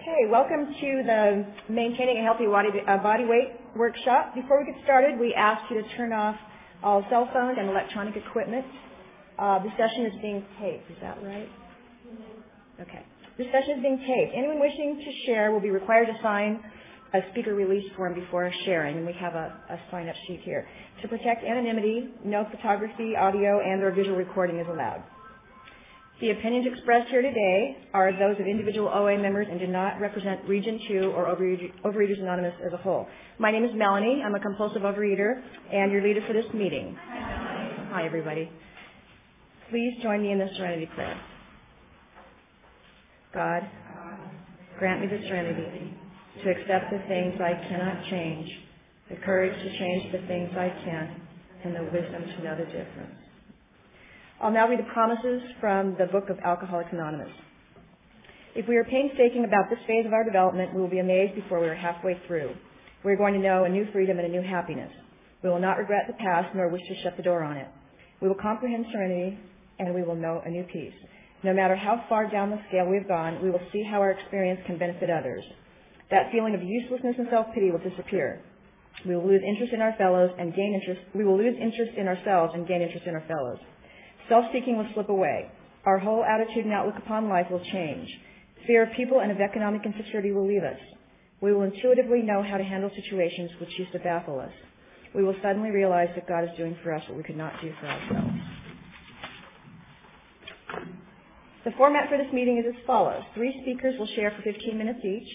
Okay, welcome to the Maintaining a Healthy Body, uh, body Weight workshop. Before we get started, we ask you to turn off all cell phones and electronic equipment. Uh, the session is being taped, is that right? Okay. This session is being taped. Anyone wishing to share will be required to sign a speaker release form before sharing, and we have a, a sign-up sheet here. To protect anonymity, no photography, audio, and or visual recording is allowed. The opinions expressed here today are those of individual OA members and do not represent Region 2 or Overeaters Anonymous as a whole. My name is Melanie. I'm a compulsive overeater and your leader for this meeting. Hi, Hi everybody. Please join me in the serenity prayer. God, grant me the serenity to accept the things I cannot change, the courage to change the things I can, and the wisdom to know the difference. I'll now read the promises from the book of Alcoholics Anonymous. If we are painstaking about this phase of our development, we will be amazed before we are halfway through. We are going to know a new freedom and a new happiness. We will not regret the past nor wish to shut the door on it. We will comprehend serenity and we will know a new peace. No matter how far down the scale we have gone, we will see how our experience can benefit others. That feeling of uselessness and self-pity will disappear. We will lose interest in our fellows and gain interest. We will lose interest in ourselves and gain interest in our fellows. Self-seeking will slip away. Our whole attitude and outlook upon life will change. Fear of people and of economic insecurity will leave us. We will intuitively know how to handle situations which used to baffle us. We will suddenly realize that God is doing for us what we could not do for ourselves. The format for this meeting is as follows. Three speakers will share for 15 minutes each.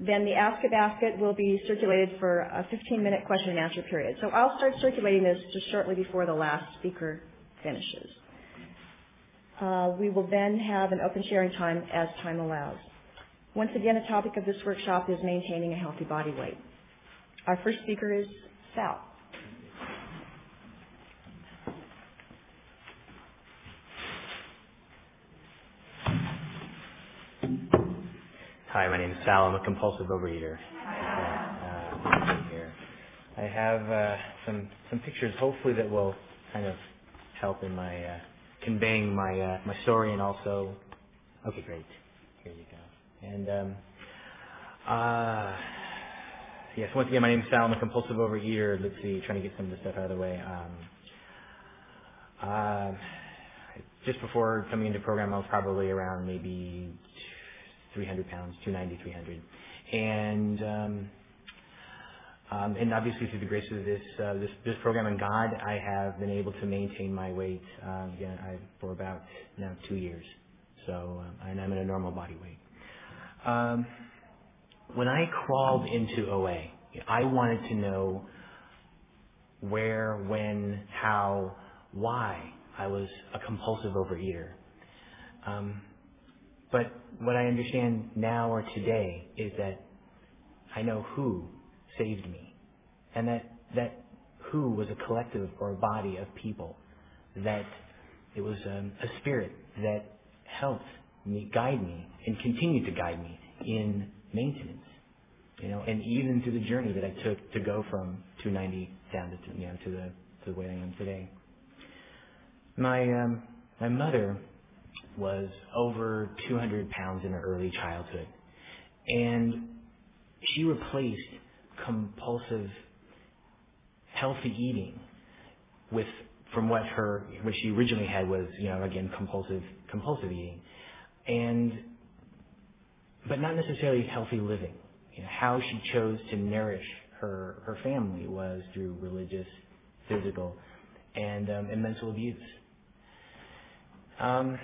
Then the Ask-It Basket will be circulated for a 15-minute question and answer period. So I'll start circulating this just shortly before the last speaker finishes. Uh, we will then have an open sharing time as time allows. Once again, the topic of this workshop is maintaining a healthy body weight. Our first speaker is Sal. Hi, my name is Sal. I'm a compulsive overeater. Uh, here. I have uh, some some pictures, hopefully that will kind of help in my uh, conveying my uh, my story and also. Okay, great. Here you go. And um, uh, yes, once again, my name is Sal. I'm a compulsive overeater. Let's see, trying to get some of this stuff out of the way. Um, uh, just before coming into program, I was probably around maybe 300 pounds, 290, 300, and um, um, and obviously through the grace of this, uh, this, this program and God, I have been able to maintain my weight um, again I, for about now two years. So um, and I'm in a normal body weight. Um, when I crawled into OA, I wanted to know where, when, how, why I was a compulsive overeater. Um, but what I understand now or today is that I know who saved me. And that, that who was a collective or a body of people. That it was um, a spirit that helped me, guide me, and continued to guide me in maintenance. You know, and even through the journey that I took to go from 290 down to you know to the to the way I am today. My um, my mother was over 200 pounds in her early childhood, and she replaced compulsive healthy eating with from what her what she originally had was you know again compulsive compulsive eating. And but not necessarily healthy living. You know how she chose to nourish her her family was through religious physical and um, and mental abuse. Um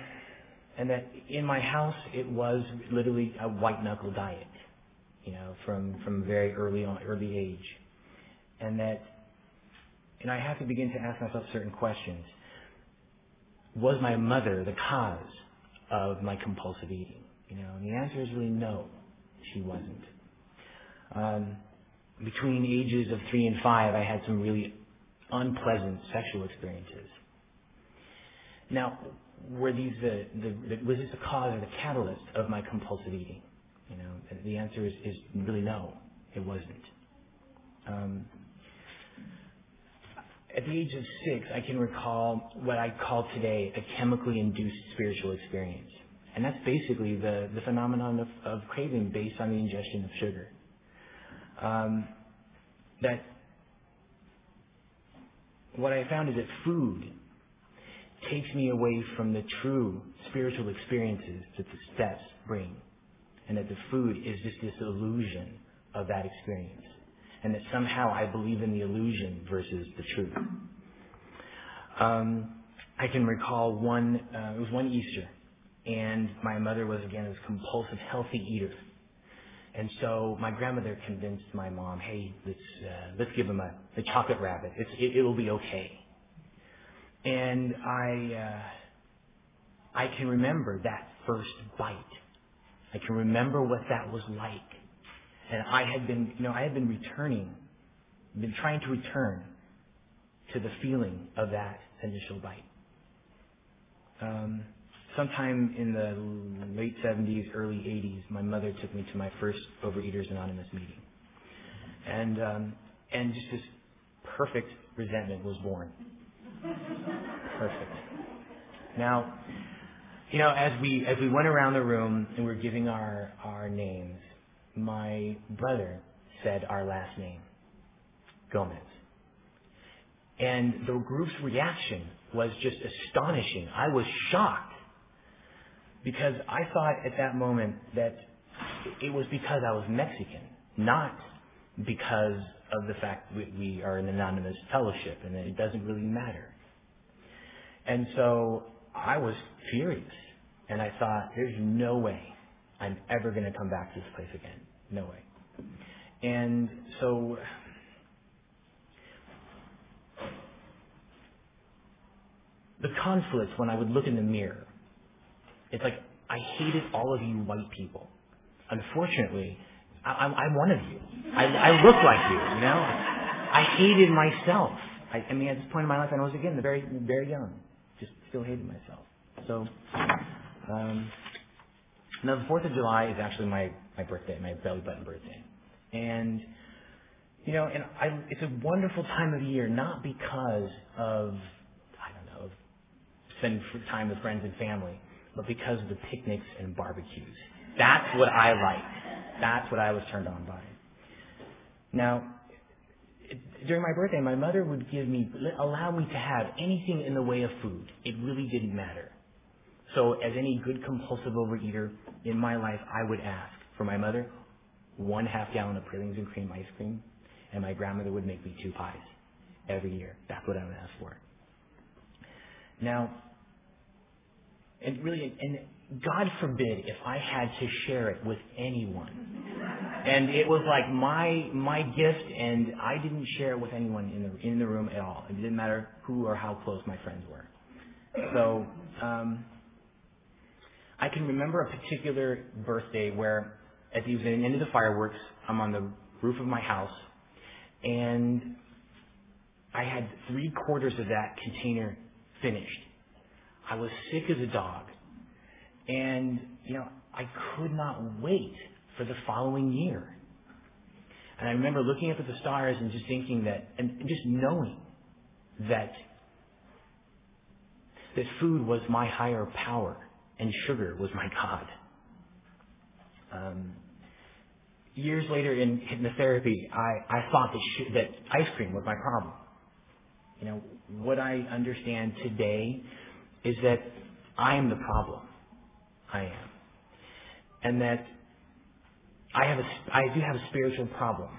and that in my house it was literally a white knuckle diet you know, from from very early on, early age, and that, and I have to begin to ask myself certain questions. Was my mother the cause of my compulsive eating? You know, and the answer is really no, she wasn't. Um, between ages of three and five, I had some really unpleasant sexual experiences. Now, were these the, the, the was this the cause or the catalyst of my compulsive eating? You know, the answer is, is really no, it wasn't. Um, at the age of six, I can recall what I call today a chemically induced spiritual experience. And that's basically the, the phenomenon of, of craving based on the ingestion of sugar. Um, that what I found is that food takes me away from the true spiritual experiences that the steps bring. And that the food is just this illusion of that experience. And that somehow I believe in the illusion versus the truth. Um, I can recall one, uh, it was one Easter, and my mother was again this compulsive healthy eater. And so my grandmother convinced my mom, hey, let's uh, let's give him a, a chocolate rabbit. It's, it, it'll be okay. And I uh, I can remember that first bite. I can remember what that was like. And I had been, you know, I had been returning, been trying to return to the feeling of that initial bite. Um, sometime in the late 70s, early 80s, my mother took me to my first Overeaters Anonymous meeting. And, um, and just this perfect resentment was born. Perfect. Now, you know, as we, as we went around the room and we were giving our, our names, my brother said our last name, Gomez. And the group's reaction was just astonishing. I was shocked because I thought at that moment that it was because I was Mexican, not because of the fact we, we are an anonymous fellowship and it doesn't really matter. And so I was furious and I thought, there's no way I'm ever going to come back to this place again. No way. And so the conflict when I would look in the mirror, it's like I hated all of you white people. Unfortunately, I, am I'm one of you. I, I look like you, you know. I hated myself. I, I mean, at this point in my life, I was again very, very young, still hated myself. So, um, now the Fourth of July is actually my my birthday, my belly button birthday, and you know, and I, it's a wonderful time of year, not because of I don't know, spending time with friends and family, but because of the picnics and barbecues. That's what I liked. That's what I was turned on by. Now, during my birthday, my mother would give me, allow me to have anything in the way of food. It really didn't matter. So, as any good compulsive overeater in my life, I would ask for my mother one half gallon of pralines and cream ice cream, and my grandmother would make me two pies every year. That's what I would ask for. Now, and really, and God forbid if I had to share it with anyone. And it was like my my gift, and I didn't share it with anyone in the in the room at all. It didn't matter who or how close my friends were. So um, I can remember a particular birthday where, at the end of the fireworks, I'm on the roof of my house, and I had three quarters of that container finished. I was sick as a dog. And, you know, I could not wait for the following year. And I remember looking up at the stars and just thinking that, and just knowing that, that food was my higher power and sugar was my God. Um, years later in hypnotherapy, I, I thought that, sh- that ice cream was my problem. You know, what I understand today is that I am the problem. I am. And that I have a, I do have a spiritual problem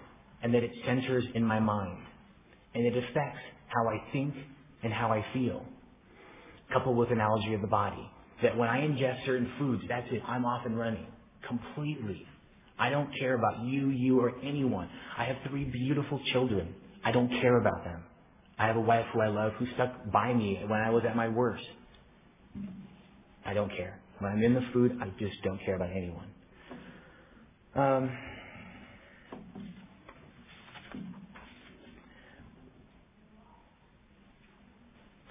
and that it centers in my mind and it affects how I think and how I feel. Coupled with an allergy of the body. That when I ingest certain foods, that's it. I'm off and running. Completely. I don't care about you, you, or anyone. I have three beautiful children. I don't care about them. I have a wife who I love who stuck by me when I was at my worst. I don't care. When I'm in the food, I just don't care about anyone. Um,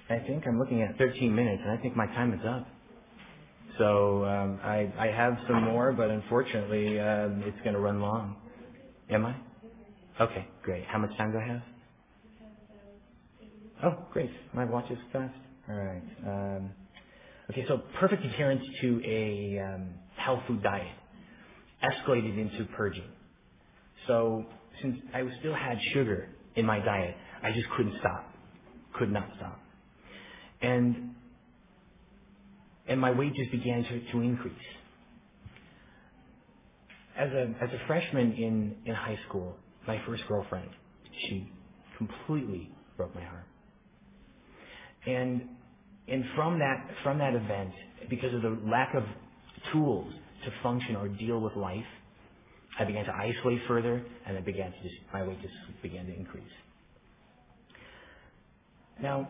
I think I'm looking at 13 minutes, and I think my time is up. So um, I, I have some more, but unfortunately, um, it's going to run long. Am I? Okay, great. How much time do I have? Oh, great. My watch is fast. All right. Um, Okay, so perfect adherence to a um, health food diet escalated into purging. So since I still had sugar in my diet, I just couldn't stop, could not stop, and and my weight just began to, to increase. As a as a freshman in in high school, my first girlfriend, she completely broke my heart, and and from that from that event, because of the lack of tools to function or deal with life, I began to isolate further, and I began to just my weight just began to increase. Now,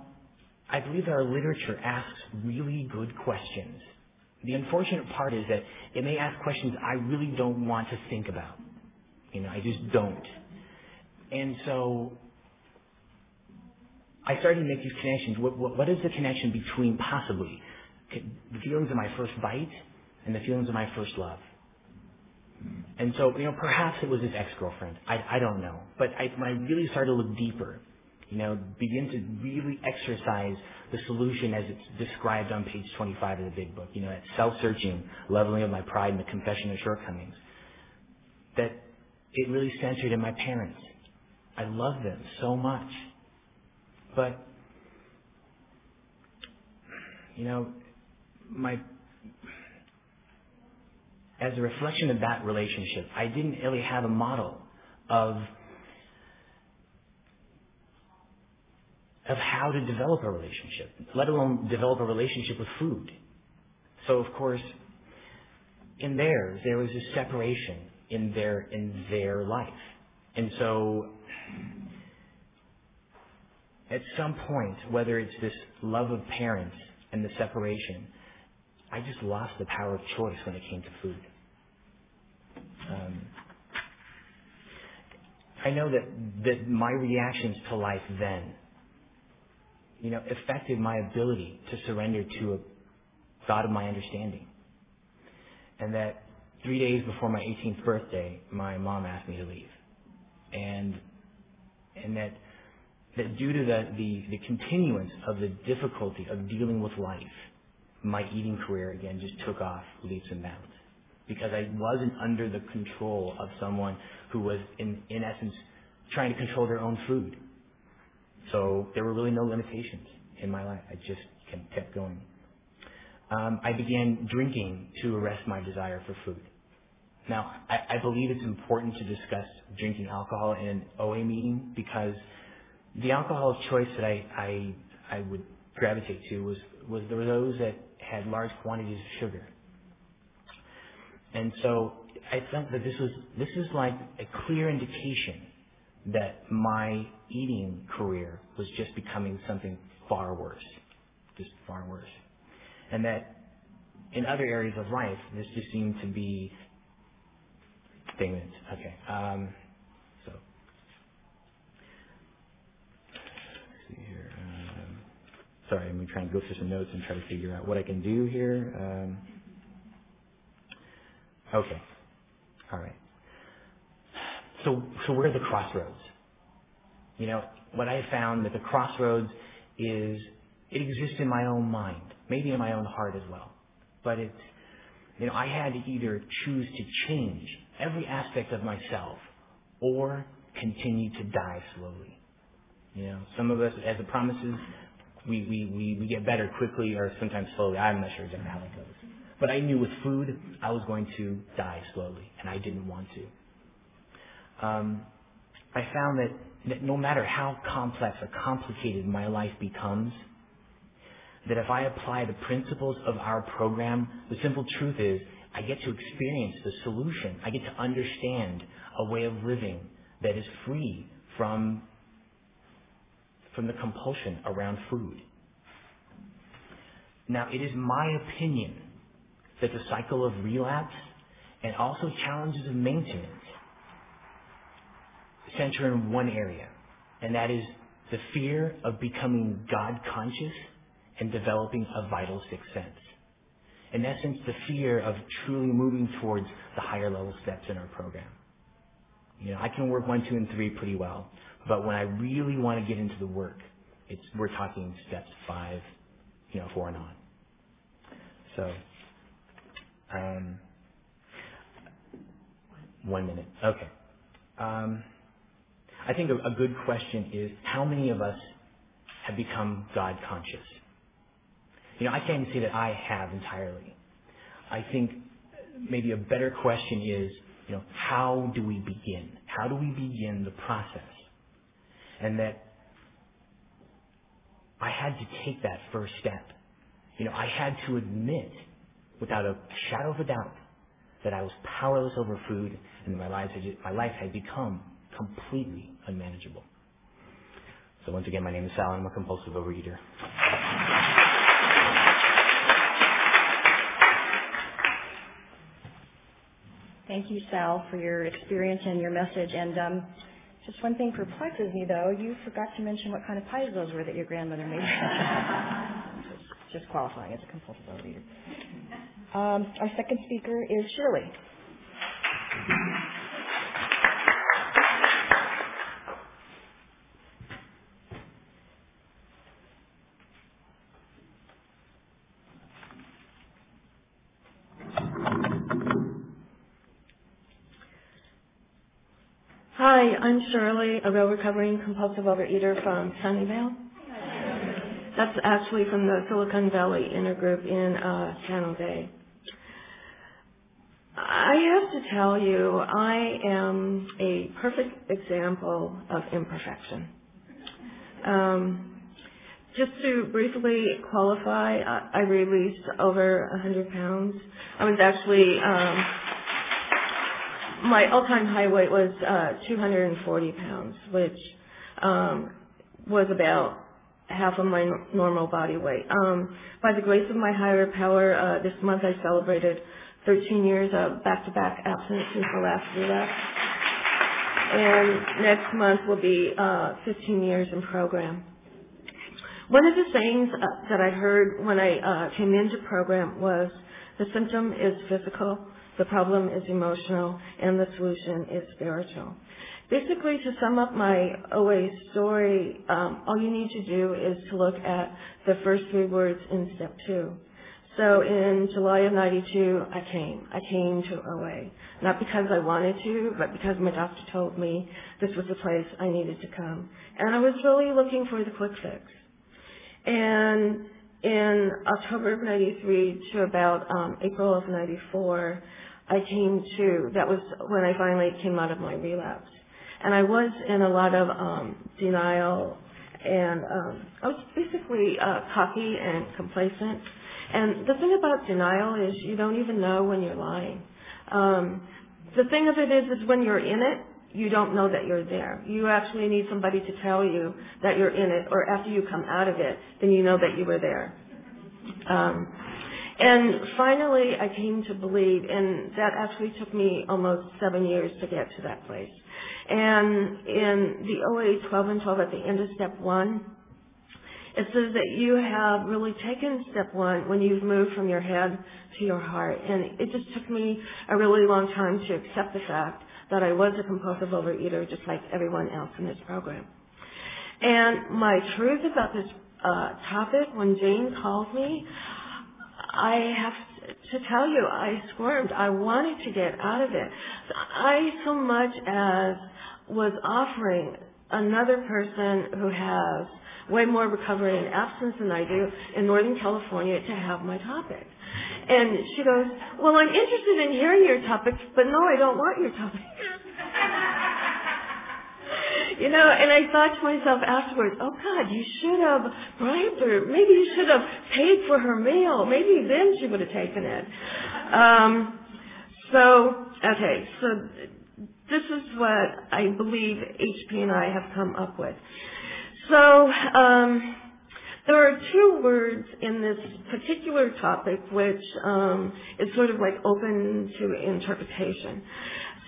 I believe that our literature asks really good questions. The unfortunate part is that it may ask questions I really don't want to think about. You know, I just don't. And so I started to make these connections. What, what, what is the connection between possibly the feelings of my first bite and the feelings of my first love? And so, you know, perhaps it was his ex-girlfriend. I, I don't know. But I, when I really started to look deeper, you know, begin to really exercise the solution as it's described on page 25 of the big book, you know, that self-searching, leveling of my pride and the confession of shortcomings, that it really centered in my parents. I love them so much. But, you know, my, as a reflection of that relationship, I didn't really have a model of of how to develop a relationship, let alone develop a relationship with food. So of course, in theirs, there was a separation in their in their life. And so at some point, whether it's this love of parents and the separation, I just lost the power of choice when it came to food. Um, I know that, that my reactions to life then, you know, affected my ability to surrender to a God of my understanding. And that three days before my 18th birthday, my mom asked me to leave. And, and that that due to the, the, the continuance of the difficulty of dealing with life, my eating career again just took off leaps and bounds because I wasn't under the control of someone who was in, in essence trying to control their own food. So there were really no limitations in my life. I just kept going. Um, I began drinking to arrest my desire for food. Now, I, I believe it's important to discuss drinking alcohol in an OA meeting because the alcohol choice that I, I, I would gravitate to was, was there were those that had large quantities of sugar. And so I felt that this was, this is like a clear indication that my eating career was just becoming something far worse, just far worse. And that in other areas of life, this just seemed to be, statements. Okay. Um, Sorry, I'm to try and go through some notes and try to figure out what I can do here. Um, okay. All right. So, so where are the crossroads? You know, what I found that the crossroads is, it exists in my own mind, maybe in my own heart as well. But it's, you know, I had to either choose to change every aspect of myself or continue to die slowly. You know, some of us, as the promises we, we, we, we get better quickly or sometimes slowly. I'm not sure exactly how it goes. But I knew with food, I was going to die slowly, and I didn't want to. Um, I found that, that no matter how complex or complicated my life becomes, that if I apply the principles of our program, the simple truth is I get to experience the solution. I get to understand a way of living that is free from from the compulsion around food. Now, it is my opinion that the cycle of relapse and also challenges of maintenance center in one area, and that is the fear of becoming God conscious and developing a vital sixth sense. In essence, the fear of truly moving towards the higher level steps in our program. You know, I can work one, two, and three pretty well, but when I really want to get into the work, it's we're talking steps five, you know, four and on. So, um, one minute. Okay. Um, I think a, a good question is how many of us have become God conscious? You know, I can't even say that I have entirely. I think maybe a better question is, you know, how do we begin? How do we begin the process? And that I had to take that first step. You know, I had to admit, without a shadow of a doubt, that I was powerless over food and my life had, my life had become completely unmanageable. So once again, my name is Sal. I'm a compulsive overeater. Thank you, Sal, for your experience and your message. And um, just one thing perplexes me, though. You forgot to mention what kind of pies those were that your grandmother made. just, qualifying as a compulsive overeater. Um, our second speaker is Shirley. Hi, I'm Shirley, a real recovering compulsive overeater from Sunnyvale. That's actually from the Silicon Valley Intergroup in uh, San Jose. I have to tell you, I am a perfect example of imperfection. Um, just to briefly qualify, I, I released over 100 pounds. I was actually um, my all-time high weight was uh, 240 pounds, which um, was about half of my normal body weight. Um, by the grace of my higher power, uh, this month I celebrated 13 years of back-to-back abstinence since the last relapse. And next month will be uh, 15 years in program. One of the things uh, that I heard when I uh, came into program was the symptom is physical the problem is emotional, and the solution is spiritual. Basically, to sum up my OA story, um, all you need to do is to look at the first three words in step two. So in July of 92, I came. I came to OA. Not because I wanted to, but because my doctor told me this was the place I needed to come. And I was really looking for the quick fix. And in October of 93 to about um, April of 94, I came to, that was when I finally came out of my relapse. And I was in a lot of um, denial and um, I was basically uh, cocky and complacent. And the thing about denial is you don't even know when you're lying. Um, the thing of it is, is when you're in it, you don't know that you're there. You actually need somebody to tell you that you're in it, or after you come out of it, then you know that you were there. Um, and finally, I came to believe, and that actually took me almost seven years to get to that place. And in the OA 12 and 12 at the end of step one, it says that you have really taken step one when you've moved from your head to your heart. And it just took me a really long time to accept the fact that I was a compulsive overeater just like everyone else in this program. And my truth about this uh, topic, when Jane called me, I have to tell you, I squirmed. I wanted to get out of it. I so much as was offering another person who has way more recovery and absence than I do in Northern California to have my topic. And she goes, well, I'm interested in hearing your topic, but no, I don't want your topic. you know, and I thought to myself afterwards, oh God, you should have bribed her. Maybe you should have paid for her meal. Maybe then she would have taken it. Um, so, okay, so this is what I believe HP and I have come up with. So, um, there are two words in this particular topic which um, is sort of like open to interpretation.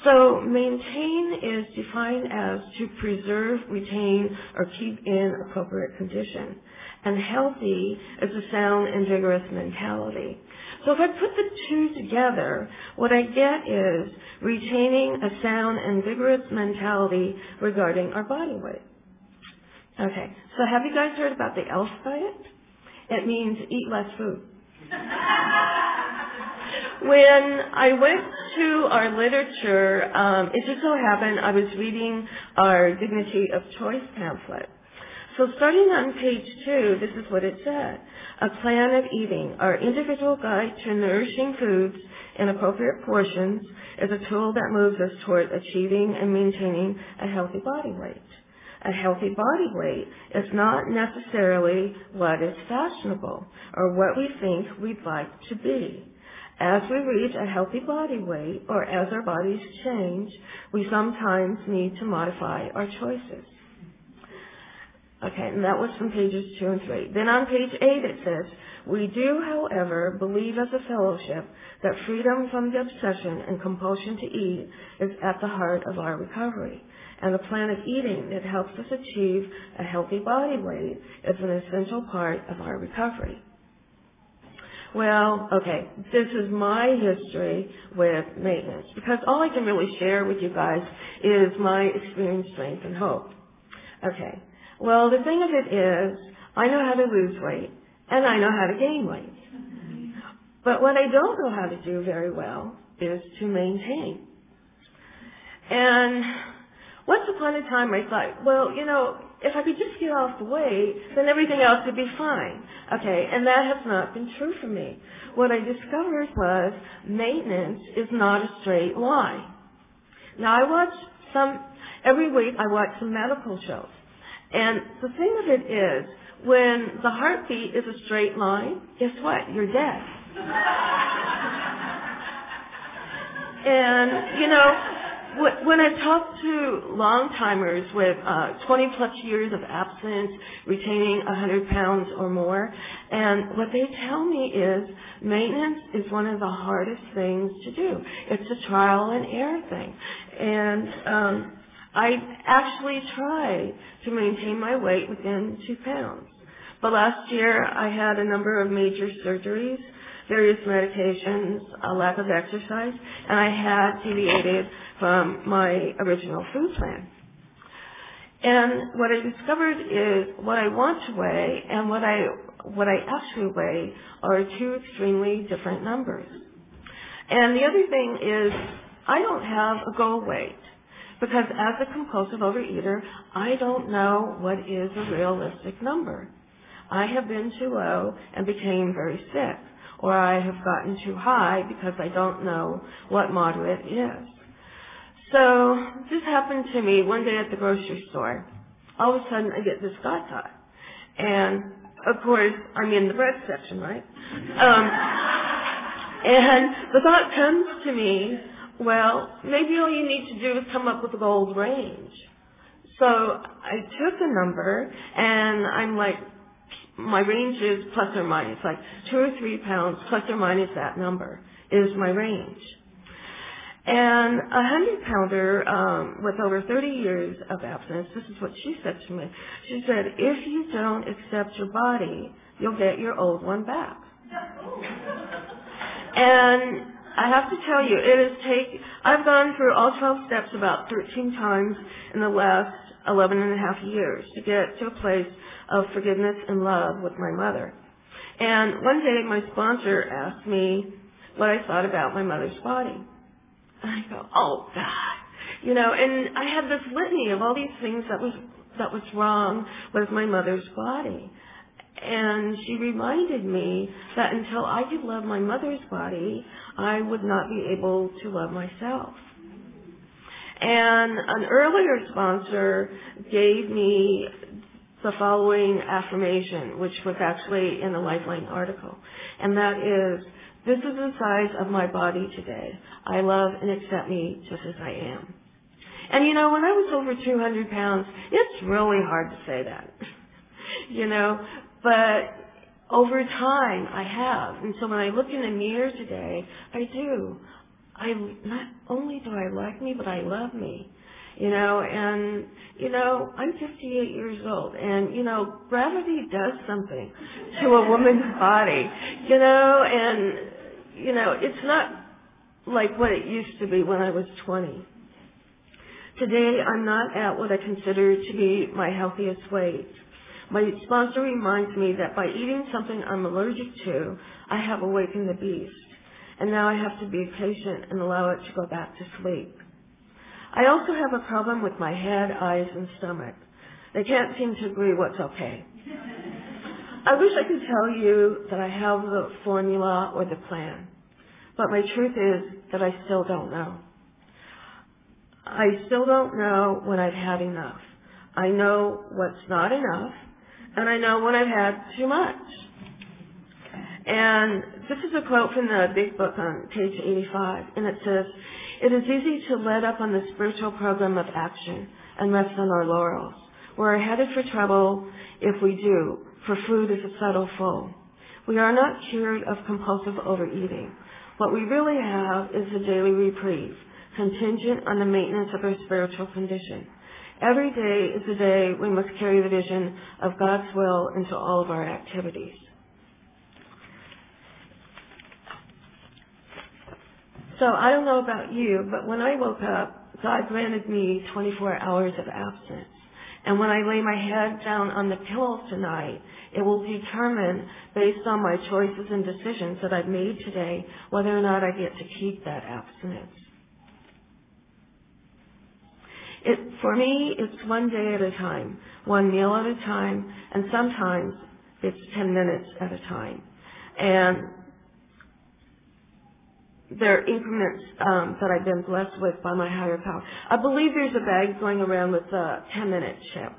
So maintain is defined as to preserve, retain, or keep in appropriate condition. And healthy is a sound and vigorous mentality. So if I put the two together, what I get is retaining a sound and vigorous mentality regarding our body weight. Okay, so have you guys heard about the ELF diet? It means eat less food. when I went to our literature, um, it just so happened I was reading our Dignity of Choice pamphlet. So starting on page two, this is what it said. A plan of eating, our individual guide to nourishing foods in appropriate portions, is a tool that moves us toward achieving and maintaining a healthy body weight. A healthy body weight is not necessarily what is fashionable or what we think we'd like to be. As we reach a healthy body weight or as our bodies change, we sometimes need to modify our choices. Okay, and that was from pages two and three. Then on page eight it says, we do, however, believe as a fellowship that freedom from the obsession and compulsion to eat is at the heart of our recovery. And the plan of eating that helps us achieve a healthy body weight is an essential part of our recovery. Well, okay, this is my history with maintenance because all I can really share with you guys is my experience, strength, and hope. Okay, well, the thing of it is, I know how to lose weight and I know how to gain weight. But what I don't know how to do very well is to maintain. And once upon a time I thought, well, you know, if I could just get off the weight, then everything else would be fine. Okay, and that has not been true for me. What I discovered was maintenance is not a straight line. Now I watch some, every week I watch some medical shows. And the thing of it is, when the heartbeat is a straight line, guess what? You're dead. and, you know, when I talk to long timers with uh, 20 plus years of abstinence, retaining 100 pounds or more, and what they tell me is maintenance is one of the hardest things to do. It's a trial and error thing. And um, I actually try to maintain my weight within two pounds. But last year I had a number of major surgeries various medications, a lack of exercise, and I had deviated from my original food plan. And what I discovered is what I want to weigh and what I what I actually weigh are two extremely different numbers. And the other thing is I don't have a goal weight because as a compulsive overeater, I don't know what is a realistic number. I have been too low and became very sick or I have gotten too high because I don't know what moderate is. So this happened to me one day at the grocery store. All of a sudden I get this thought. And of course I'm in the bread section, right? Um, and the thought comes to me, well, maybe all you need to do is come up with a gold range. So I took a number and I'm like, my range is plus or minus, like two or three pounds plus or minus that number is my range. And a hundred pounder um, with over 30 years of abstinence, this is what she said to me. She said, if you don't accept your body, you'll get your old one back. and I have to tell you, it has taken, I've gone through all 12 steps about 13 times in the last 11 and a half years to get to a place of forgiveness and love with my mother. And one day my sponsor asked me what I thought about my mother's body. And I go, oh God. You know, and I had this litany of all these things that was, that was wrong with my mother's body. And she reminded me that until I could love my mother's body, I would not be able to love myself. And an earlier sponsor gave me the following affirmation, which was actually in a Lifeline article. And that is, this is the size of my body today. I love and accept me just as I am. And you know, when I was over 200 pounds, it's really hard to say that. you know, but over time I have. And so when I look in the mirror today, I do. I not only do I like me, but I love me. You know, and you know, I'm 58 years old, and you know, gravity does something to a woman's body. You know, and you know, it's not like what it used to be when I was 20. Today, I'm not at what I consider to be my healthiest weight. My sponsor reminds me that by eating something I'm allergic to, I have awakened the beast. And now I have to be patient and allow it to go back to sleep. I also have a problem with my head, eyes, and stomach. They can't seem to agree what's okay. I wish I could tell you that I have the formula or the plan, but my truth is that I still don't know. I still don't know when I've had enough. I know what's not enough, and I know when I've had too much. And this is a quote from the big book on page 85, and it says, It is easy to let up on the spiritual program of action and rest on our laurels. We're headed for trouble if we do, for food is a subtle foe. We are not cured of compulsive overeating. What we really have is a daily reprieve, contingent on the maintenance of our spiritual condition. Every day is a day we must carry the vision of God's will into all of our activities. So I don't know about you, but when I woke up, God granted me 24 hours of absence. And when I lay my head down on the pillow tonight, it will determine, based on my choices and decisions that I've made today, whether or not I get to keep that abstinence. It, for me, it's one day at a time, one meal at a time, and sometimes it's 10 minutes at a time. And there are increments um, that I've been blessed with by my higher power. I believe there's a bag going around with a 10 minute chip.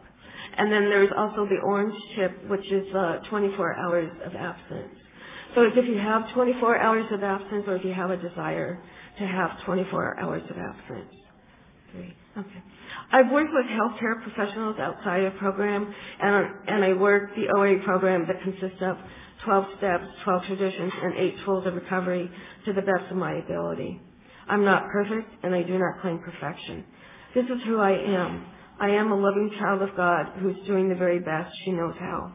And then there's also the orange chip, which is uh, 24 hours of absence. So if you have 24 hours of absence or if you have a desire to have 24 hours of absence. Three. Okay. I've worked with healthcare professionals outside of program, and, and I work the OA program that consists of 12 steps, 12 traditions, and 8 tools of recovery to the best of my ability. I'm not perfect, and I do not claim perfection. This is who I am. I am a loving child of God who's doing the very best she knows how.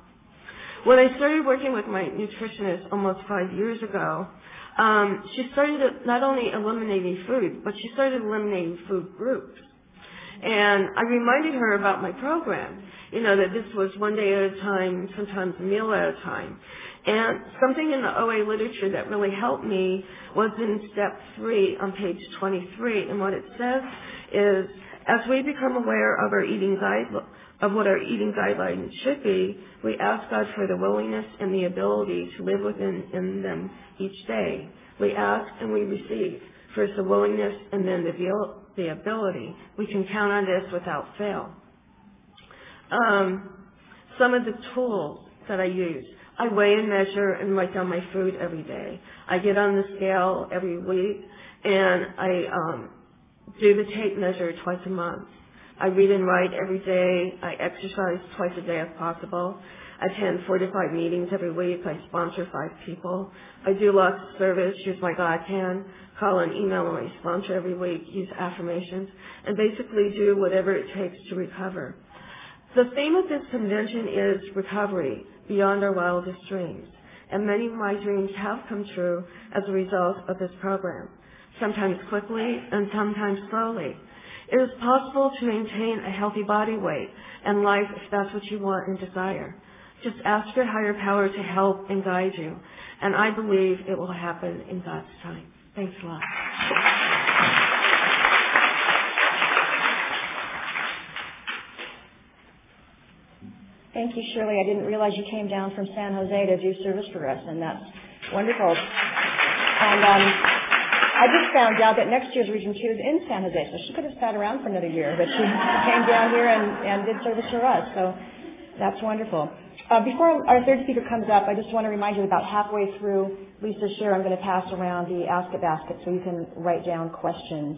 When I started working with my nutritionist almost five years ago, um, she started not only eliminating food, but she started eliminating food groups. And I reminded her about my program, you know, that this was one day at a time, sometimes a meal at a time. And something in the OA literature that really helped me was in step three on page 23. And what it says is, as we become aware of our eating guide, of what our eating guidelines should be, we ask God for the willingness and the ability to live within in them each day. We ask and we receive. First the willingness and then the, the ability. We can count on this without fail. Um, some of the tools that I use. I weigh and measure and write down my food every day. I get on the scale every week and I um, do the tape measure twice a month. I read and write every day. I exercise twice a day if possible. I attend four to five meetings every week. I sponsor five people. I do lots of service, use my God can, call and email my sponsor every week, use affirmations, and basically do whatever it takes to recover. The theme of this convention is recovery beyond our wildest dreams. And many of my dreams have come true as a result of this program, sometimes quickly and sometimes slowly. It is possible to maintain a healthy body weight and life if that's what you want and desire. Just ask your higher power to help and guide you. And I believe it will happen in God's time. Thanks a lot. Thank you, Shirley. I didn't realize you came down from San Jose to do service for us, and that's wonderful. And um, I just found out that next year's Region 2 is in San Jose, so she could have sat around for another year, but she came down here and, and did service for us, so that's wonderful. Uh, before our third speaker comes up, I just want to remind you about halfway through Lisa's share, I'm going to pass around the Ask-It Basket so you can write down questions.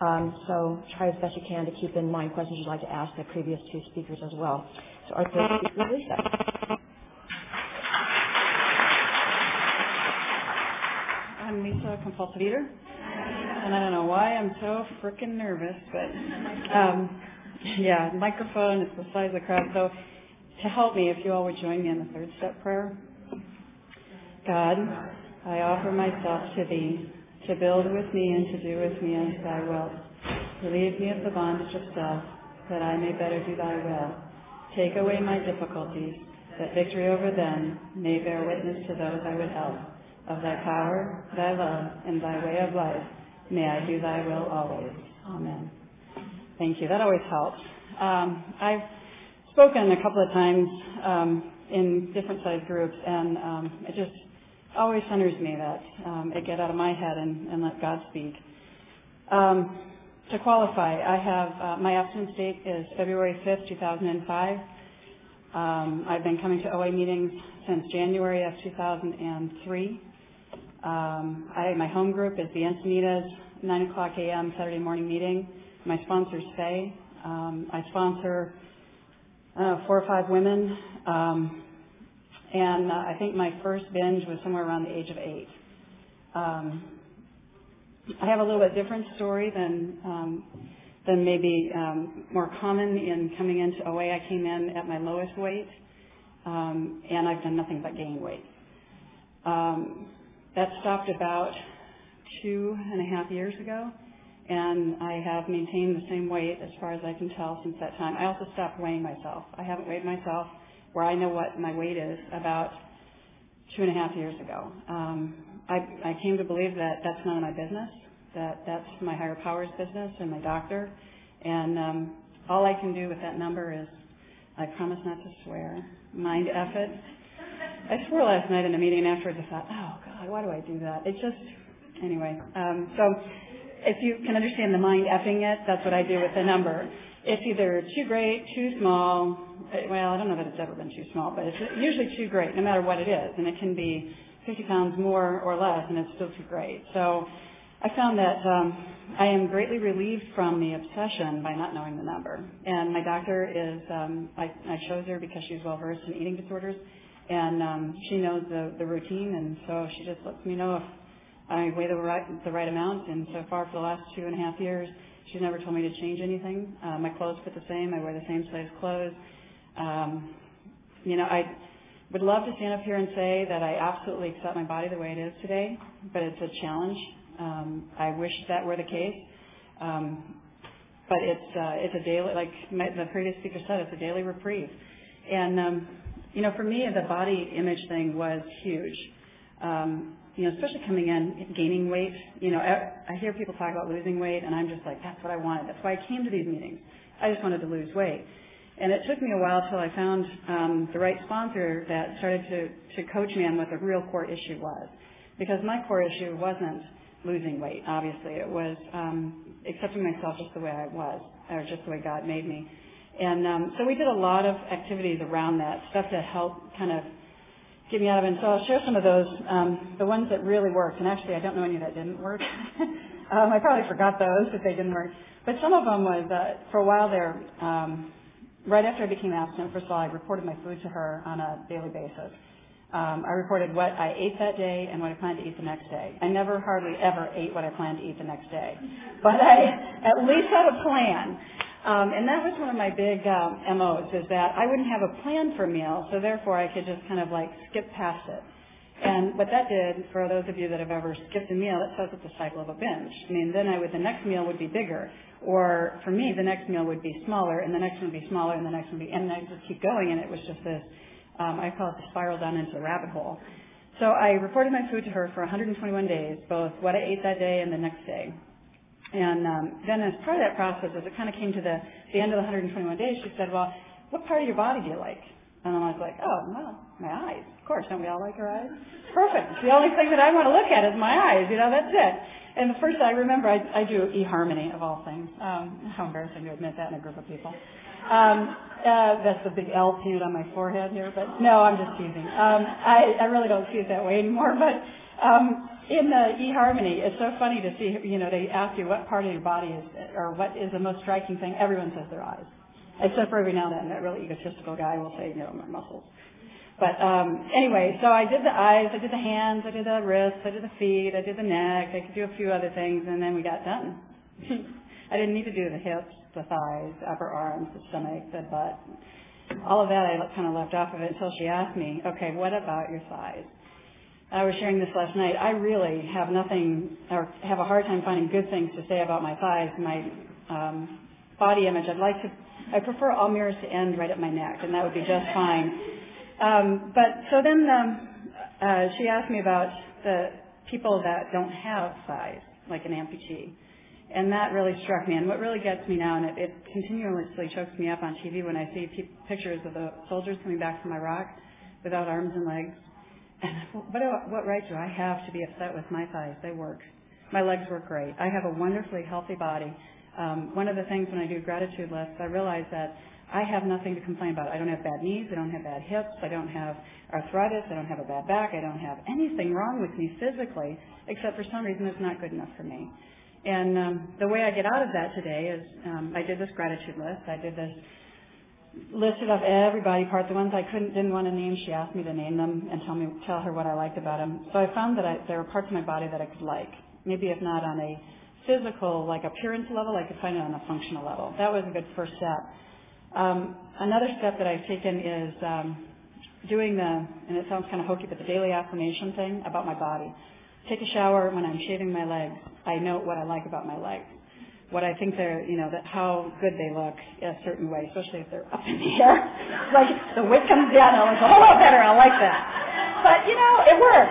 Um, so try as best you can to keep in mind questions you'd like to ask the previous two speakers as well. Our third speaker, Lisa. I'm Lisa, compulsive eater, and I don't know why I'm so freaking nervous, but um, yeah, microphone is the size of the crowd. So to help me, if you all would join me in the third step prayer. God, I offer myself to Thee to build with me and to do with me as Thy will. Relieve me of the bondage of self, that I may better do Thy will. Take away my difficulties, that victory over them may bear witness to those I would help. Of thy power, thy love, and thy way of life, may I do thy will always. Amen. Thank you. That always helps. Um, I've spoken a couple of times um, in different size groups, and um, it just always centers me that um, I get out of my head and, and let God speak. Um, to qualify, I have uh, my abstinence date is February 5th, 2005. Um, I've been coming to OA meetings since January of 2003. Um, I, my home group is the Encinitas 9 o'clock a.m. Saturday morning meeting. My sponsor is. Um, I sponsor uh, four or five women. Um, and uh, I think my first binge was somewhere around the age of eight. Um, I have a little bit different story than um, than maybe um, more common in coming into OA. I came in at my lowest weight, um, and I've done nothing but gain weight. Um, that stopped about two and a half years ago, and I have maintained the same weight as far as I can tell since that time. I also stopped weighing myself. I haven't weighed myself where I know what my weight is about two and a half years ago. Um, I, I came to believe that that's none of my business, that that's my higher powers business and my doctor. And um, all I can do with that number is I promise not to swear. Mind F. I swore last night in a meeting and afterwards I thought, oh God, why do I do that? It just, anyway. Um, so if you can understand the mind effing it, that's what I do with the number. It's either too great, too small, well, I don't know that it's ever been too small, but it's usually too great, no matter what it is. And it can be 50 pounds more or less, and it's still too great. So I found that um, I am greatly relieved from the obsession by not knowing the number. And my doctor is, um, I, I chose her because she's well versed in eating disorders, and um, she knows the, the routine, and so she just lets me know if I weigh the right, the right amount. And so far, for the last two and a half years, she's never told me to change anything. Uh, my clothes fit the same. I wear the same size clothes. Um, you know, I would love to stand up here and say that I absolutely accept my body the way it is today, but it's a challenge. Um, I wish that were the case. Um, but it's uh, it's a daily, like my, the previous speaker said, it's a daily reprieve. And um, you know, for me, the body image thing was huge. Um, you know, especially coming in, gaining weight. You know, I, I hear people talk about losing weight, and I'm just like, that's what I wanted. That's why I came to these meetings. I just wanted to lose weight. And it took me a while till I found um, the right sponsor that started to, to coach me on what the real core issue was. Because my core issue wasn't losing weight, obviously. It was um, accepting myself just the way I was, or just the way God made me. And um, so we did a lot of activities around that, stuff to help kind of get me out of it. And so I'll share some of those, um, the ones that really worked. And actually, I don't know any that didn't work. um, I probably forgot those if they didn't work. But some of them was, uh, for a while there, um, right after I became abstinent, first of all, I reported my food to her on a daily basis. Um, I reported what I ate that day and what I planned to eat the next day. I never hardly ever ate what I planned to eat the next day, but I at least had a plan. Um, and that was one of my big um, MOs is that I wouldn't have a plan for a meal, so therefore I could just kind of like skip past it. And what that did, for those of you that have ever skipped a meal, it sets up the cycle of a binge. I mean, then I would, the next meal would be bigger. Or for me, the next meal would be smaller, and the next one would be smaller, and the next one would be, and I just keep going, and it was just this, um, I call it the spiral down into a rabbit hole. So I reported my food to her for 121 days, both what I ate that day and the next day. And um, then as part of that process, as it kind of came to the, the end of the 121 days, she said, well, what part of your body do you like? And I was like, oh, well, my eyes. Of course, don't we all like our eyes? Perfect. The only thing that I want to look at is my eyes. You know, that's it. And the first I remember, I, I do eHarmony of all things. Um, how embarrassing to admit that in a group of people. Um, uh, that's the big L painted on my forehead here, but no, I'm just teasing. Um, I, I really don't see it that way anymore. But um, in the eHarmony, it's so funny to see. You know, they ask you what part of your body is, or what is the most striking thing. Everyone says their eyes, except for every now and then that really egotistical guy will say, you know, my muscles. But um, anyway, so I did the eyes, I did the hands, I did the wrists, I did the feet, I did the neck, I could do a few other things, and then we got done. I didn't need to do the hips, the thighs, the upper arms, the stomach, the butt. All of that I kind of left off of it until she asked me, okay, what about your thighs? I was sharing this last night. I really have nothing, or have a hard time finding good things to say about my thighs. My um, body image, I'd like to, I prefer all mirrors to end right at my neck, and that would be just fine. Um, but so then um, uh, she asked me about the people that don't have thighs, like an amputee. And that really struck me. And what really gets me now, and it, it continuously chokes me up on TV when I see p- pictures of the soldiers coming back from Iraq without arms and legs. And what, what right do I have to be upset with my thighs? They work. My legs work great. I have a wonderfully healthy body. Um, one of the things when I do gratitude lists, I realize that I have nothing to complain about. I don't have bad knees. I don't have bad hips. I don't have arthritis. I don't have a bad back. I don't have anything wrong with me physically, except for some reason it's not good enough for me. And um, the way I get out of that today is um, I did this gratitude list. I did this listed of everybody part. The ones I couldn't didn't want to name, she asked me to name them and tell me tell her what I liked about them. So I found that I, there were parts of my body that I could like. Maybe if not on a physical, like appearance level, I could find it on a functional level. That was a good first step. Um, another step that I've taken is um, doing the, and it sounds kind of hokey, but the daily affirmation thing about my body. Take a shower when I'm shaving my legs. I note what I like about my legs. What I think they're, you know, that how good they look a certain way, especially if they're up in the air. like the weight comes down, I like, oh, better, I like that. But, you know, it works.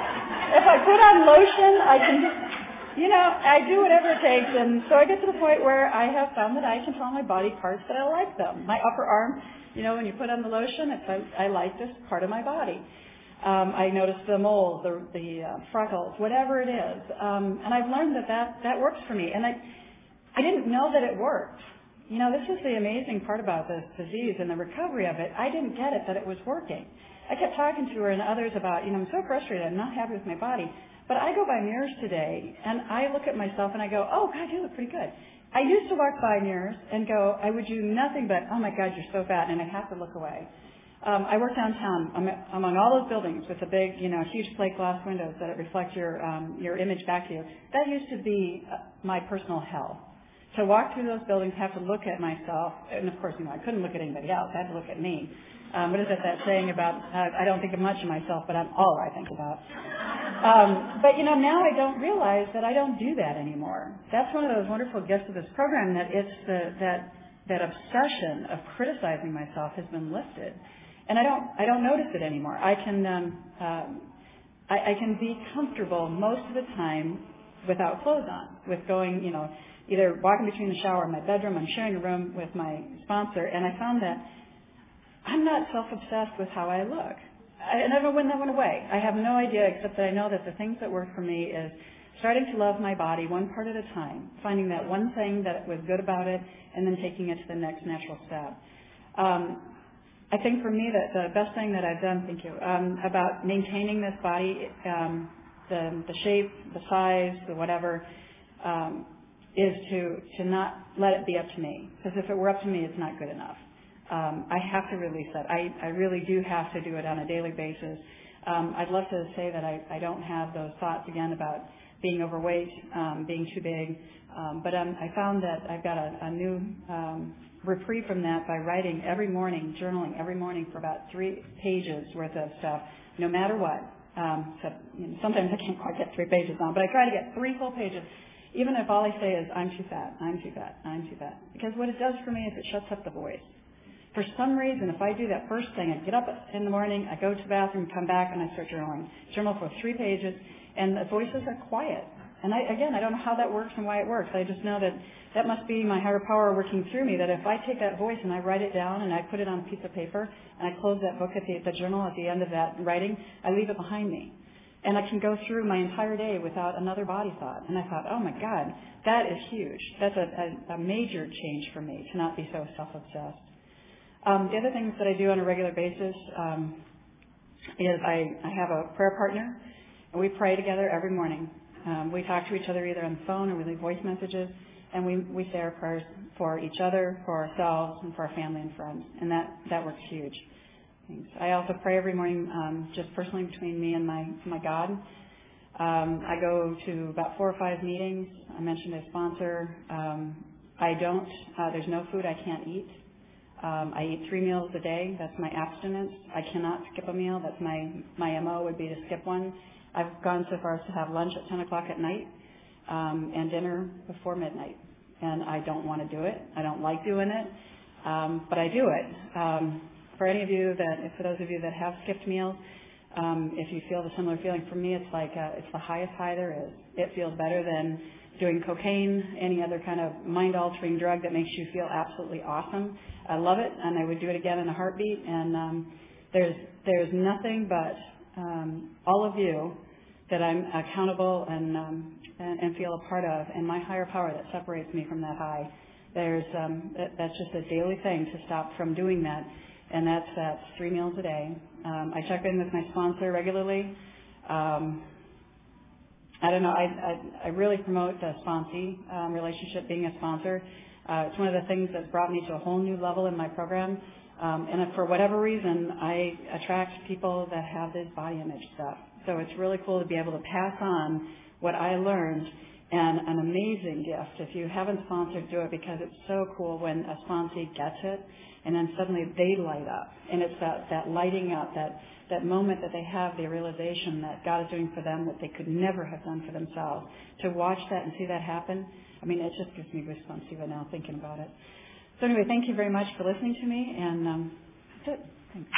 If I put on lotion, I can just you know, I do whatever it takes, and so I get to the point where I have found that I can tell my body parts that I like them. My upper arm, you know, when you put on the lotion, it's I, I like this part of my body. Um, I notice the moles, the, the uh, freckles, whatever it is, um, and I've learned that, that that works for me. And I, I didn't know that it worked. You know, this is the amazing part about this disease and the recovery of it. I didn't get it that it was working. I kept talking to her and others about, you know, I'm so frustrated. I'm not happy with my body. But I go by mirrors today, and I look at myself and I go, oh, God, you look pretty good. I used to walk by mirrors and go, I would do nothing but, oh my God, you're so fat, and I'd have to look away. Um, I work downtown among all those buildings with the big, you know, huge plate glass windows that reflect your um, your image back to you. That used to be uh, my personal hell. To walk through those buildings, have to look at myself, and of course, you know, I couldn't look at anybody else. I had to look at me. Um, what is it that saying about uh, I don't think of much of myself, but I'm all I think about. Um, but you know, now I don't realize that I don't do that anymore. That's one of those wonderful gifts of this program that it's the, that that obsession of criticizing myself has been lifted, and I don't I don't notice it anymore. I can um, um, I, I can be comfortable most of the time without clothes on, with going you know either walking between the shower and my bedroom. I'm sharing a room with my sponsor, and I found that I'm not self-obsessed with how I look. I, I when that went away. I have no idea except that I know that the things that work for me is starting to love my body one part at a time, finding that one thing that was good about it, and then taking it to the next natural step. Um, I think for me that the best thing that I've done, thank you, um, about maintaining this body, um, the, the shape, the size, the whatever, um, is to, to not let it be up to me. Because if it were up to me, it's not good enough um, I have to release that. I, I really do have to do it on a daily basis. Um, I'd love to say that I, I don't have those thoughts again about being overweight, um, being too big, um, but um, I found that I've got a, a new um, reprieve from that by writing every morning, journaling every morning for about three pages worth of stuff, no matter what. Um, so, you know, sometimes I can't quite get three pages on, but I try to get three full pages even if all I say is, I'm too fat, I'm too fat, I'm too fat. Because what it does for me is it shuts up the voice. For some reason, if I do that first thing, I get up in the morning, I go to the bathroom, come back, and I start journaling. Journal for three pages, and the voices are quiet. And I, again, I don't know how that works and why it works. I just know that that must be my higher power working through me. That if I take that voice and I write it down and I put it on a piece of paper and I close that book at the, the journal at the end of that writing, I leave it behind me. And I can go through my entire day without another body thought. And I thought, oh my God, that is huge. That's a, a, a major change for me to not be so self-obsessed. Um, the other things that I do on a regular basis um, is I, I have a prayer partner, and we pray together every morning. Um, we talk to each other either on the phone or we leave voice messages, and we, we say our prayers for each other, for ourselves, and for our family and friends, and that, that works huge. Thanks. I also pray every morning um, just personally between me and my, my God. Um, I go to about four or five meetings. I mentioned a sponsor. Um, I don't, uh, there's no food I can't eat. Um, I eat three meals a day. That's my abstinence. I cannot skip a meal. That's my my mo would be to skip one. I've gone so far as to have lunch at 10 o'clock at night um, and dinner before midnight. and I don't want to do it. I don't like doing it, um, but I do it. Um, for any of you that, for those of you that have skipped meals, um, if you feel the similar feeling, for me, it's like uh, it's the highest high there is. It feels better than doing cocaine, any other kind of mind-altering drug that makes you feel absolutely awesome. I love it, and I would do it again in a heartbeat. And um, there's there's nothing but um, all of you that I'm accountable and, um, and and feel a part of, and my higher power that separates me from that high. There's um, that, that's just a daily thing to stop from doing that, and that's that's three meals a day. Um, I check in with my sponsor regularly. Um, I don't know. I, I, I really promote the sponsee um, relationship, being a sponsor. Uh, it's one of the things that's brought me to a whole new level in my program. Um, and for whatever reason, I attract people that have this body image stuff. So it's really cool to be able to pass on what I learned and an amazing gift. If you haven't sponsored, do it because it's so cool when a sponsee gets it and then suddenly they light up. And it's that, that lighting up, that, that moment that they have the realization that God is doing for them what they could never have done for themselves. To watch that and see that happen, I mean, it just gives me goosebumps even now thinking about it. So anyway, thank you very much for listening to me, and um, that's it. Thanks.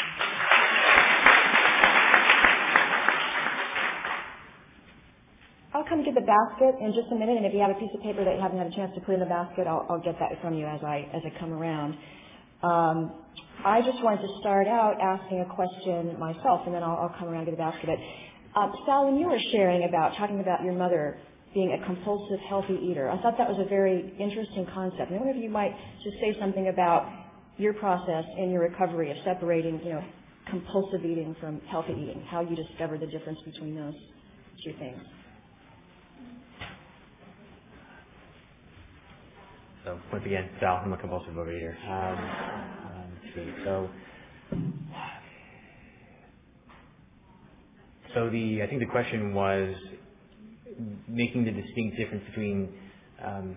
I'll come get the basket in just a minute, and if you have a piece of paper that you haven't had a chance to put in the basket, I'll, I'll get that from you as I as I come around. Um, I just wanted to start out asking a question myself, and then I'll, I'll come around to the basket. Uh, Sal, when you were sharing about talking about your mother being a compulsive healthy eater. I thought that was a very interesting concept. And I wonder if you might just say something about your process in your recovery of separating, you know, compulsive eating from healthy eating, how you discovered the difference between those two things. So once again, Sal, I'm a compulsive overeater. Um, um, let's see. So, so the I think the question was making the distinct difference between um,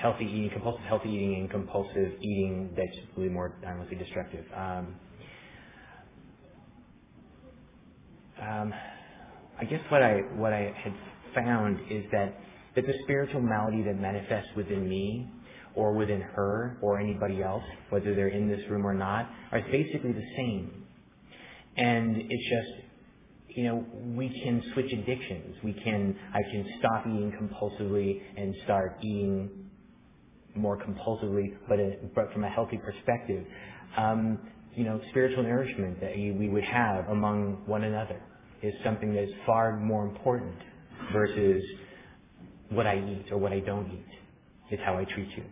healthy eating, compulsive healthy eating, and compulsive eating that's really more, I destructive. Um, um, I guess what I what I had found is that that the spiritual malady that manifests within me or within her or anybody else, whether they're in this room or not, are basically the same. And it's just you know, we can switch addictions. We can, I can stop eating compulsively and start eating more compulsively, but, a, but from a healthy perspective. Um, you know, spiritual nourishment that we would have among one another is something that is far more important versus what I eat or what I don't eat. It's how I treat you.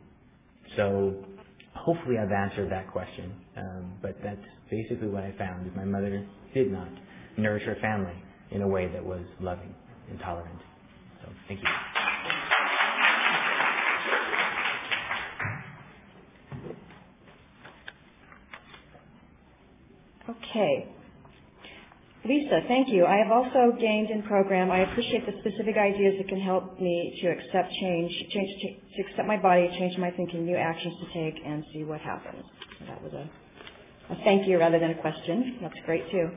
So hopefully I've answered that question. Um, but that's basically what I found. Is my mother did not nourish her family in a way that was loving and tolerant. So thank you. Okay. Lisa, thank you. I have also gained in program. I appreciate the specific ideas that can help me to accept change, change to, accept my body, change my thinking, new actions to take, and see what happens. That was a, a thank you rather than a question. That's great too.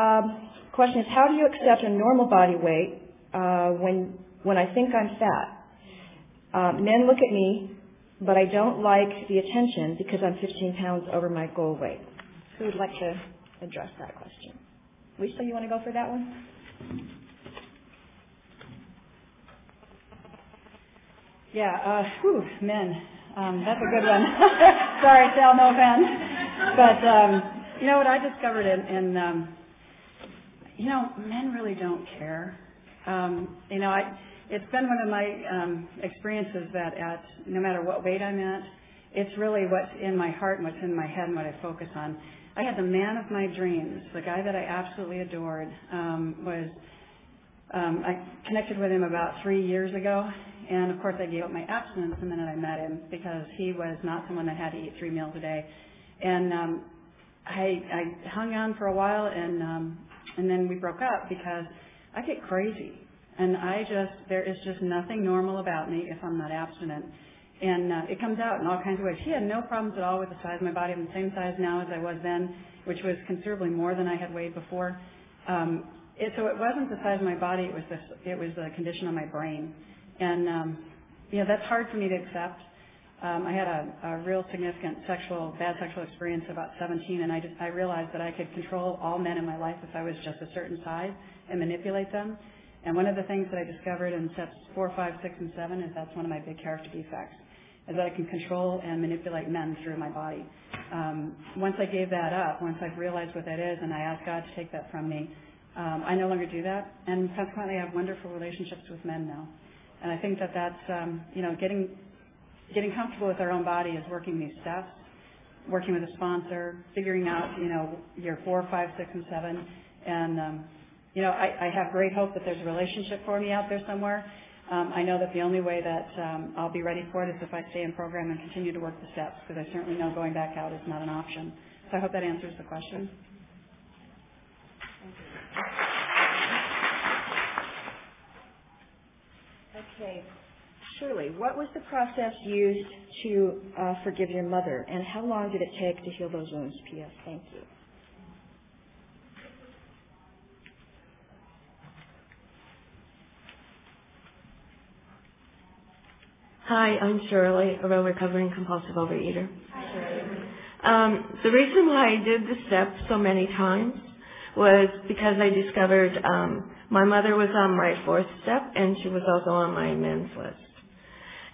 Um, question is, how do you accept a normal body weight uh, when when I think I'm fat? Uh, men look at me, but I don't like the attention because I'm 15 pounds over my goal weight. Who would like to address that question? Lisa, you want to go for that one? Yeah, uh, whew, men. Um, that's a good one. Sorry, Sal, no offense. But um, you know what I discovered in, in um, you know, men really don't care. Um, you know, I, it's been one of my um, experiences that at no matter what weight I'm at, it's really what's in my heart and what's in my head and what I focus on. I had the man of my dreams, the guy that I absolutely adored, um, was um, I connected with him about three years ago, and of course I gave up my abstinence the minute I met him because he was not someone that had to eat three meals a day, and um, I, I hung on for a while, and um, and then we broke up because I get crazy. And I just, there is just nothing normal about me if I'm not abstinent. And uh, it comes out in all kinds of ways. He had no problems at all with the size of my body. I'm the same size now as I was then, which was considerably more than I had weighed before. Um, it, so it wasn't the size of my body. It was the, it was the condition of my brain. And um, you know, that's hard for me to accept. Um, I had a, a real significant sexual, bad sexual experience about 17, and I just, I realized that I could control all men in my life if I was just a certain size and manipulate them. And one of the things that I discovered in steps four, five, six, and seven is that's one of my big character defects, is that I can control and manipulate men through my body. Um, once I gave that up, once I've realized what that is, and I asked God to take that from me, um, I no longer do that, and consequently, I have wonderful relationships with men now. And I think that that's, um, you know, getting getting comfortable with our own body is working these steps, working with a sponsor, figuring out, you know, your four, five, six, and seven. And, um, you know, I, I have great hope that there's a relationship for me out there somewhere. Um, I know that the only way that um, I'll be ready for it is if I stay in program and continue to work the steps, because I certainly know going back out is not an option. So I hope that answers the question. Okay. Shirley, what was the process used to uh, forgive your mother, and how long did it take to heal those wounds? P.S. Thank you. Hi, I'm Shirley, a recovering compulsive overeater. Hi, Shirley. Um, the reason why I did the step so many times was because I discovered um, my mother was on my fourth step and she was also on my amends list.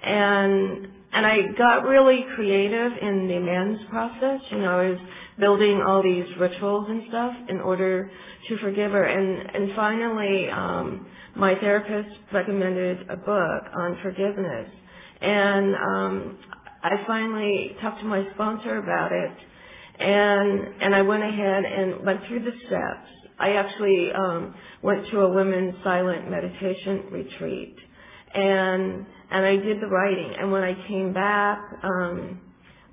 And and I got really creative in the amends process. You know, I was building all these rituals and stuff in order to forgive her. And and finally, um, my therapist recommended a book on forgiveness. And um, I finally talked to my sponsor about it, and and I went ahead and went through the steps. I actually um, went to a women's silent meditation retreat, and and I did the writing. And when I came back, um,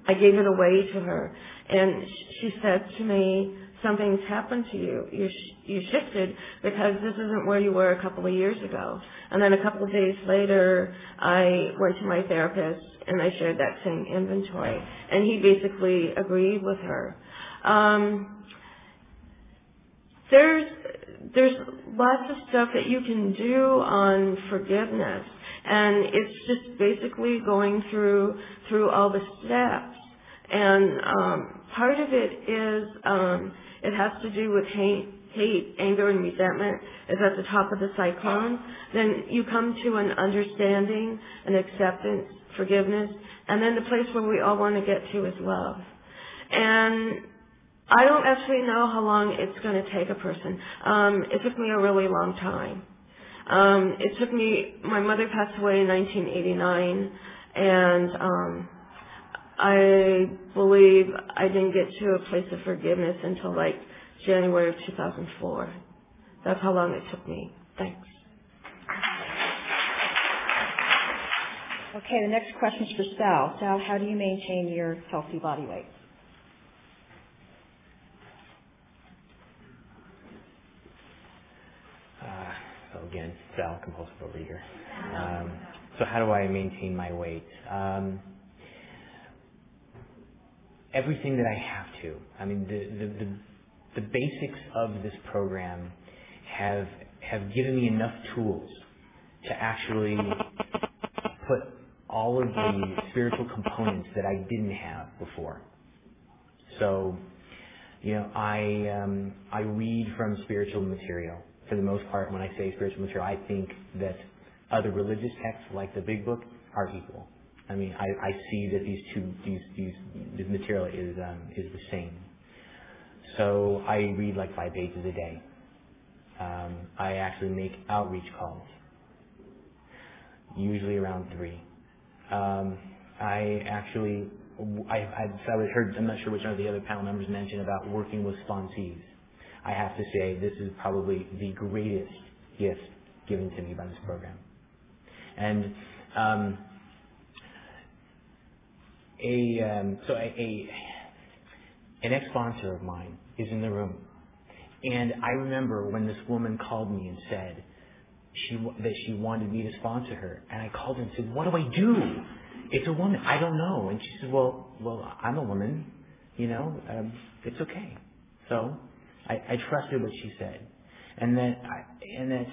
I gave it away to her, and she said to me, "Something's happened to you. You sh- you shifted because this isn't where you were a couple of years ago." And then a couple of days later, I went to my therapist and I shared that same inventory, and he basically agreed with her. Um, there's there's lots of stuff that you can do on forgiveness, and it's just basically going through through all the steps. And um, part of it is um, it has to do with hate, hate, anger, and resentment is at the top of the cyclone. Then you come to an understanding, an acceptance, forgiveness, and then the place where we all want to get to is love. And I don't actually know how long it's going to take a person. Um, it took me a really long time. Um, it took me, my mother passed away in 1989, and um, I believe I didn't get to a place of forgiveness until like January of 2004. That's how long it took me. Thanks. Okay, the next question is for Sal. Sal, how do you maintain your healthy body weight? Uh, so again, Sal, compulsive overeater. Um, so how do I maintain my weight? Um, everything that I have to. I mean, the, the, the, the basics of this program have have given me enough tools to actually put all of the spiritual components that I didn't have before. So, you know, I um, I read from spiritual material for the most part. When I say spiritual material, I think that other religious texts like the Big Book are equal. I mean, I, I see that these two these these this material is um, is the same. So I read like five pages a day. Um, I actually make outreach calls, usually around three. Um, I actually, I, I, I heard, I'm not sure which one of the other panel members mentioned about working with sponsees. I have to say this is probably the greatest gift given to me by this program. And um, a um, so a, a an ex-sponsor of mine is in the room, and I remember when this woman called me and said she that she wanted me to sponsor her, and I called her and said, "What do I do? It's a woman. I don't know." And she said, "Well, well, I'm a woman. You know, um, it's okay." So I, I trusted what she said, and that I, and that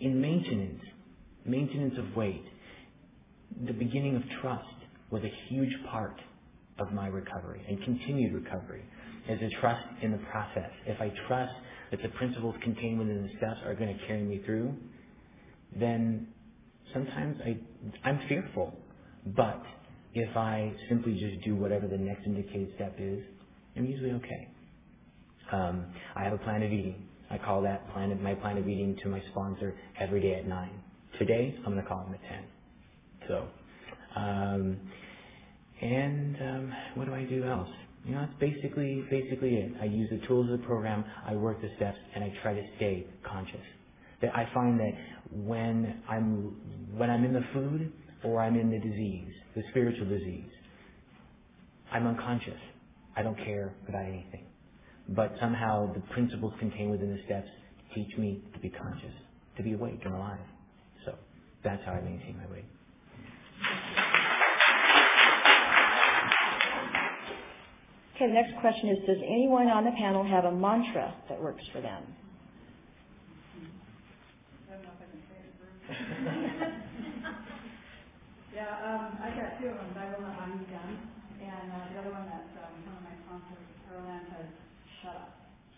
in maintenance, maintenance of weight, the beginning of trust was a huge part of my recovery and continued recovery is a trust in the process. If I trust that the principles contained within the steps are going to carry me through, then sometimes I, I'm fearful. But if I simply just do whatever the next indicated step is, I'm usually okay. Um, I have a plan of eating. I call that plan of, my plan of eating to my sponsor every day at 9. Today, I'm going to call him at 10. So, um, and um, what do I do else? You know, that's basically basically it. I use the tools of the program, I work the steps, and I try to stay conscious. That I find that when I'm when I'm in the food or I'm in the disease, the spiritual disease, I'm unconscious. I don't care about anything. But somehow the principles contained within the steps teach me to be conscious, to be awake and alive. So that's how I maintain my weight. Okay, the next question is, does anyone on the panel have a mantra that works for them? Yeah, um, I got two of them. I will not buy you gun. And uh, the other one that um, one of my sponsors, Erland, has shut up.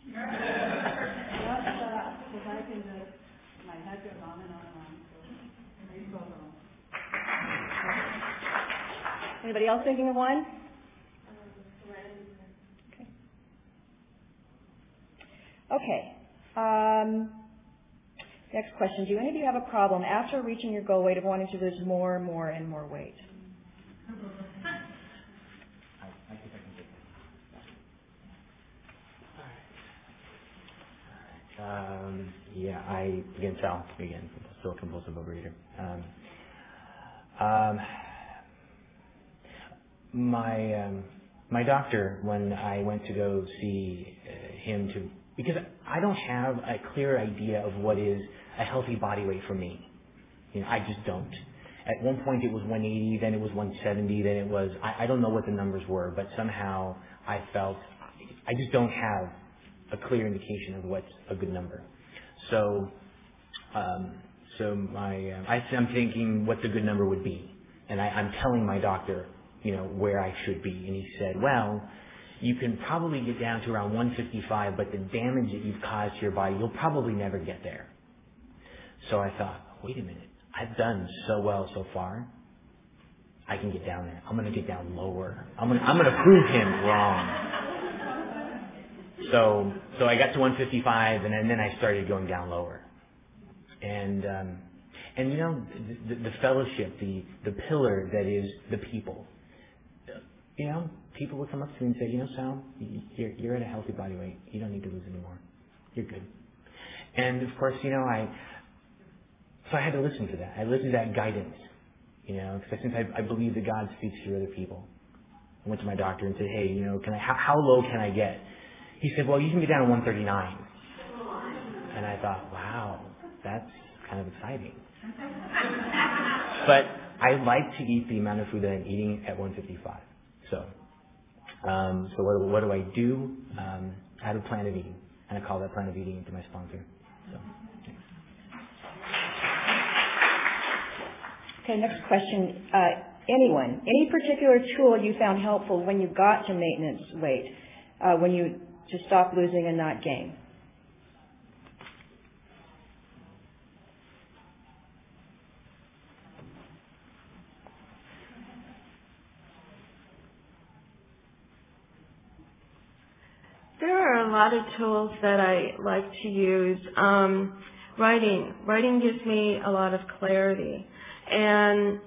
Just shut up, because I can just, my head goes on and on and on. So use both of them. Anybody else thinking of one? Okay. Um, next question. Do any of you have a problem after reaching your goal weight of wanting to lose more and more and more weight? Um, yeah, I again tell again still a compulsive overeater. Um, um, my um, my doctor when I went to go see uh, him to because I don't have a clear idea of what is a healthy body weight for me. You know, I just don't. At one point it was 180, then it was 170, then it was I, I don't know what the numbers were, but somehow I felt I just don't have a clear indication of what's a good number. So, um, so my uh, I, I'm thinking what the good number would be, and I, I'm telling my doctor, you know, where I should be, and he said, well, you can probably get down to around 155, but the damage that you've caused to your body, you'll probably never get there. So I thought, wait a minute, I've done so well so far. I can get down there. I'm going to get down lower. I'm going to, I'm going to prove him wrong. So, so I got to 155 and then, then I started going down lower. And, um, and you know, the, the fellowship, the, the pillar that is the people, you know, people would come up to me and say, you know, Sal, you're, you're at a healthy body weight. You don't need to lose anymore. You're good. And of course, you know, I, so I had to listen to that. I listened to that guidance, you know, because since I, I believe that God speaks through other people. I went to my doctor and said, hey, you know, can I, how, how low can I get? He said, well, you can get down to 139. And I thought, wow, that's kind of exciting. but I like to eat the amount of food that I'm eating at 155. So, um, so what, what do I do? Um, I have a plan of eating, and I call that plan of eating into my sponsor. So. Okay, next question. Uh, anyone, any particular tool you found helpful when you got to maintenance weight, uh, when you to stop losing and not gain? There are a lot of tools that I like to use. Um, writing. Writing gives me a lot of clarity. And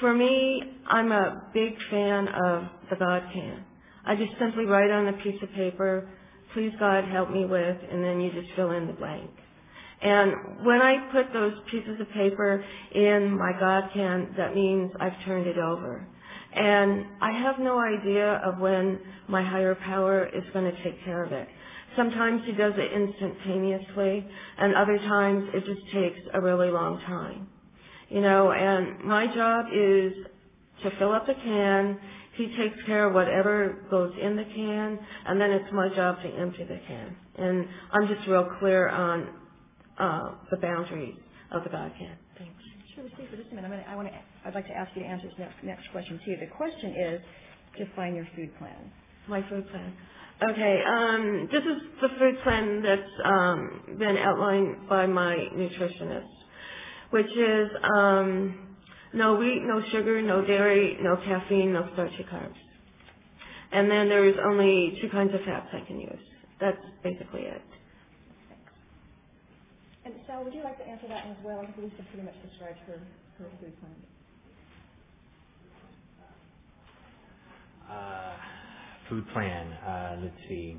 for me, I'm a big fan of the God can. I just simply write on a piece of paper, please God help me with, and then you just fill in the blank. And when I put those pieces of paper in my God can, that means I've turned it over. And I have no idea of when my higher power is going to take care of it. Sometimes he does it instantaneously, and other times it just takes a really long time. You know, and my job is to fill up the can. He takes care of whatever goes in the can, and then it's my job to empty the can. And I'm just real clear on uh, the boundaries of the God can. Shirley, stay for just a minute. I want to, I'd like to ask you to answer this next, next question too. The question is, define your food plan. My food plan. Okay, um, this is the food plan that's um, been outlined by my nutritionist, which is um, no wheat, no sugar, no dairy, no caffeine, no starchy carbs. And then there's only two kinds of fats I can use. That's basically it. And Sal, would you like to answer that as well? I think Lisa pretty much described her, plan. Uh, food plan. Uh, let's see.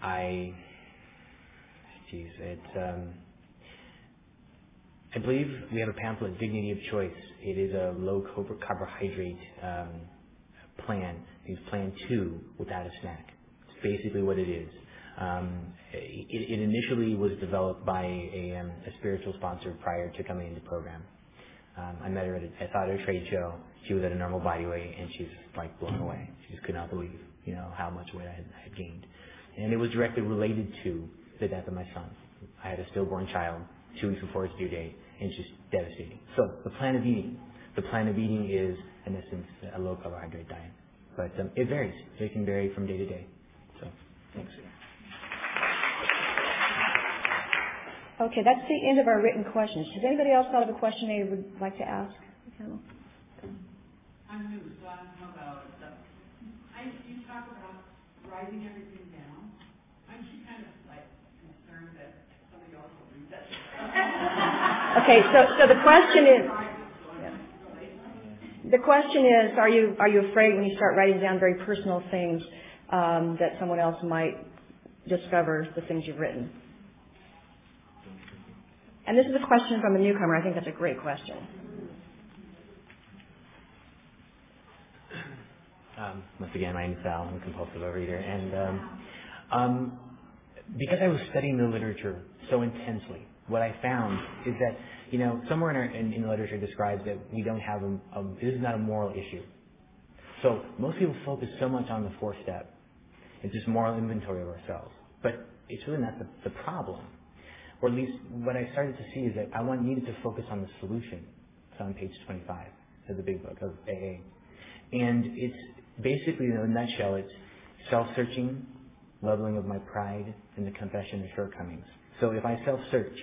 I, geez, it's. Um, I believe we have a pamphlet, Dignity of Choice. It is a low carbohydrate um, plan. It's Plan Two without a snack. It's basically what it is. Um, it, it initially was developed by a, um, a spiritual sponsor prior to coming into program. Um, I met her at a, I her at a trade show. She was at a normal body weight, and she's like blown away. She just could not believe, you know, how much weight I had, I had gained. And it was directly related to the death of my son. I had a stillborn child two weeks before his due date, and it's just devastating. So the plan of eating, the plan of eating is, in essence, a low carbohydrate diet. But um, it varies. It can vary from day to day. So thanks. Okay, that's the end of our written questions. Has anybody else thought of a question they would like to ask the? I'm new, so I don't know about it, but I, you talk about writing everything down. Aren't you kind of like concerned that somebody else will read that? Okay, so, so the question is, the question is, are you, are you afraid when you start writing down very personal things, um, that someone else might discover the things you've written? And this is a question from a newcomer. I think that's a great question. Um, once again, my name is Sal. I'm a compulsive overeater. And um, um, because I was studying the literature so intensely, what I found is that, you know, somewhere in, our, in, in the literature describes that we don't have a, a, this is not a moral issue. So most people focus so much on the fourth step. It's just moral inventory of ourselves. But it's really not the, the problem. Or at least what I started to see is that I want needed to focus on the solution. It's on page 25 of the big book of AA. And it's basically, in a nutshell, it's self-searching, leveling of my pride, and the confession of shortcomings. So if I self-search,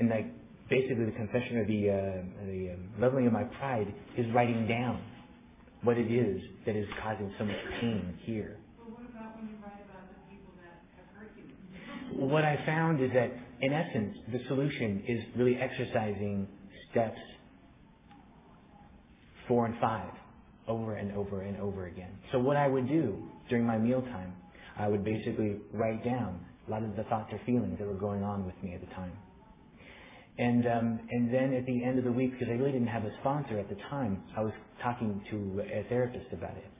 and like basically the confession of the, uh, the um, leveling of my pride is writing down what it is that is causing so much pain here. Well, what about when you write about the people that have hurt you? What I found is that, in essence, the solution is really exercising steps four and five over and over and over again. So what I would do during my mealtime, I would basically write down a lot of the thoughts or feelings that were going on with me at the time. And um, and then at the end of the week, because I really didn't have a sponsor at the time, I was talking to a therapist about it.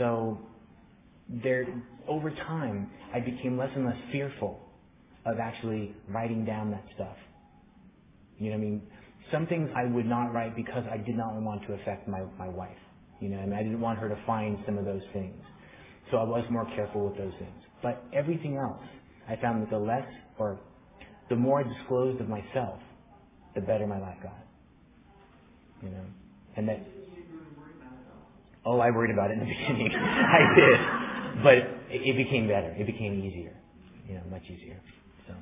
So there, over time, I became less and less fearful of actually writing down that stuff. You know what I mean? Some things I would not write because I did not want to affect my, my wife. You know, I mean, I didn't want her to find some of those things. So I was more careful with those things. But everything else, I found that the less or the more I disclosed of myself, the better my life got. You know, and that. Oh, I worried about it in the beginning. I did, but it, it became better. It became easier. You know, much easier. So.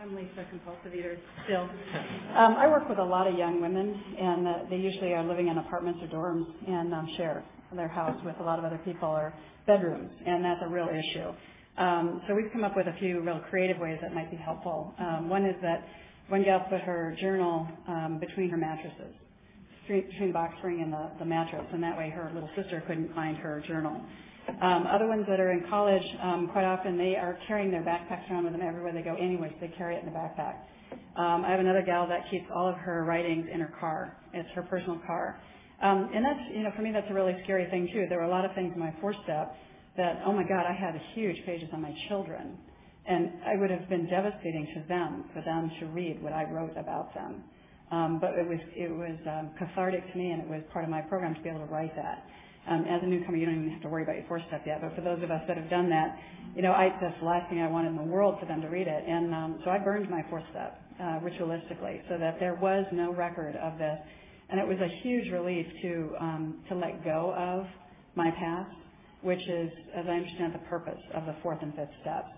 I'm Lisa, compulsive eater still. Um, I work with a lot of young women, and uh, they usually are living in apartments or dorms and um, share their house with a lot of other people or bedrooms, and that's a real issue. Um, so we've come up with a few real creative ways that might be helpful. Um, one is that one gal put her journal um, between her mattresses, between the box spring and the, the mattress, and that way her little sister couldn't find her journal. Um, other ones that are in college, um, quite often they are carrying their backpacks around with them everywhere they go anyway, so they carry it in the backpack. Um, I have another gal that keeps all of her writings in her car. It's her personal car. Um, and that's, you know, for me that's a really scary thing too. There were a lot of things in my fourth step that, oh my God, I had huge pages on my children. And it would have been devastating to them, for them to read what I wrote about them. Um, but it was, it was um, cathartic to me and it was part of my program to be able to write that. Um, as a newcomer, you don't even have to worry about your four step yet. But for those of us that have done that, you know, I, that's the last thing I wanted in the world for them to read it. And um, so I burned my four step uh, ritualistically so that there was no record of this. And it was a huge relief to um, to let go of my past, which is, as I understand, the purpose of the fourth and fifth steps.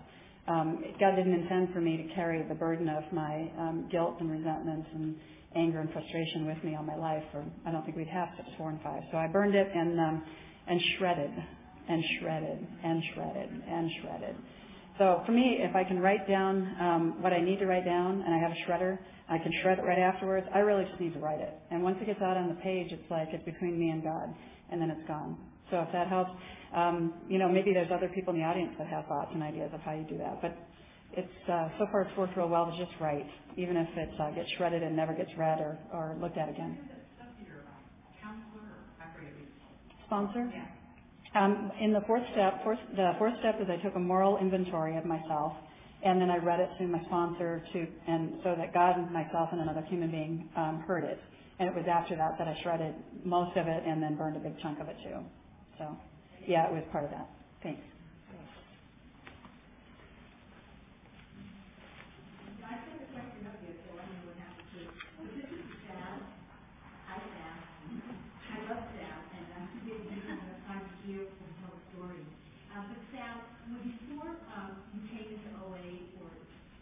Um, God didn't intend for me to carry the burden of my um, guilt and resentments and anger and frustration with me all my life, or I don't think we'd have steps four and five. So I burned it and um, and shredded and shredded and shredded and shredded. So for me, if I can write down um, what I need to write down, and I have a shredder, I can shred it right afterwards. I really just need to write it. And once it gets out on the page, it's like it's between me and God, and then it's gone. So if that helps, um, you know, maybe there's other people in the audience that have thoughts and ideas of how you do that. But it's uh, so far it's worked real well to just write, even if it uh, gets shredded and never gets read or, or looked at again. Sponsor? Yeah. Um, in the fourth step, fourth, the fourth step is I took a moral inventory of myself, and then I read it to my sponsor to, and so that God and myself and another human being um, heard it. And it was after that that I shredded most of it and then burned a big chunk of it too. So, yeah, it was part of that. Thanks. I put the question up there, so I know what happened to it. But this is Sal. Hi, Sal. I love Sal, and I'm really using the time to hear and tell a story. Uh, but Sal, when before, um, you came into OA or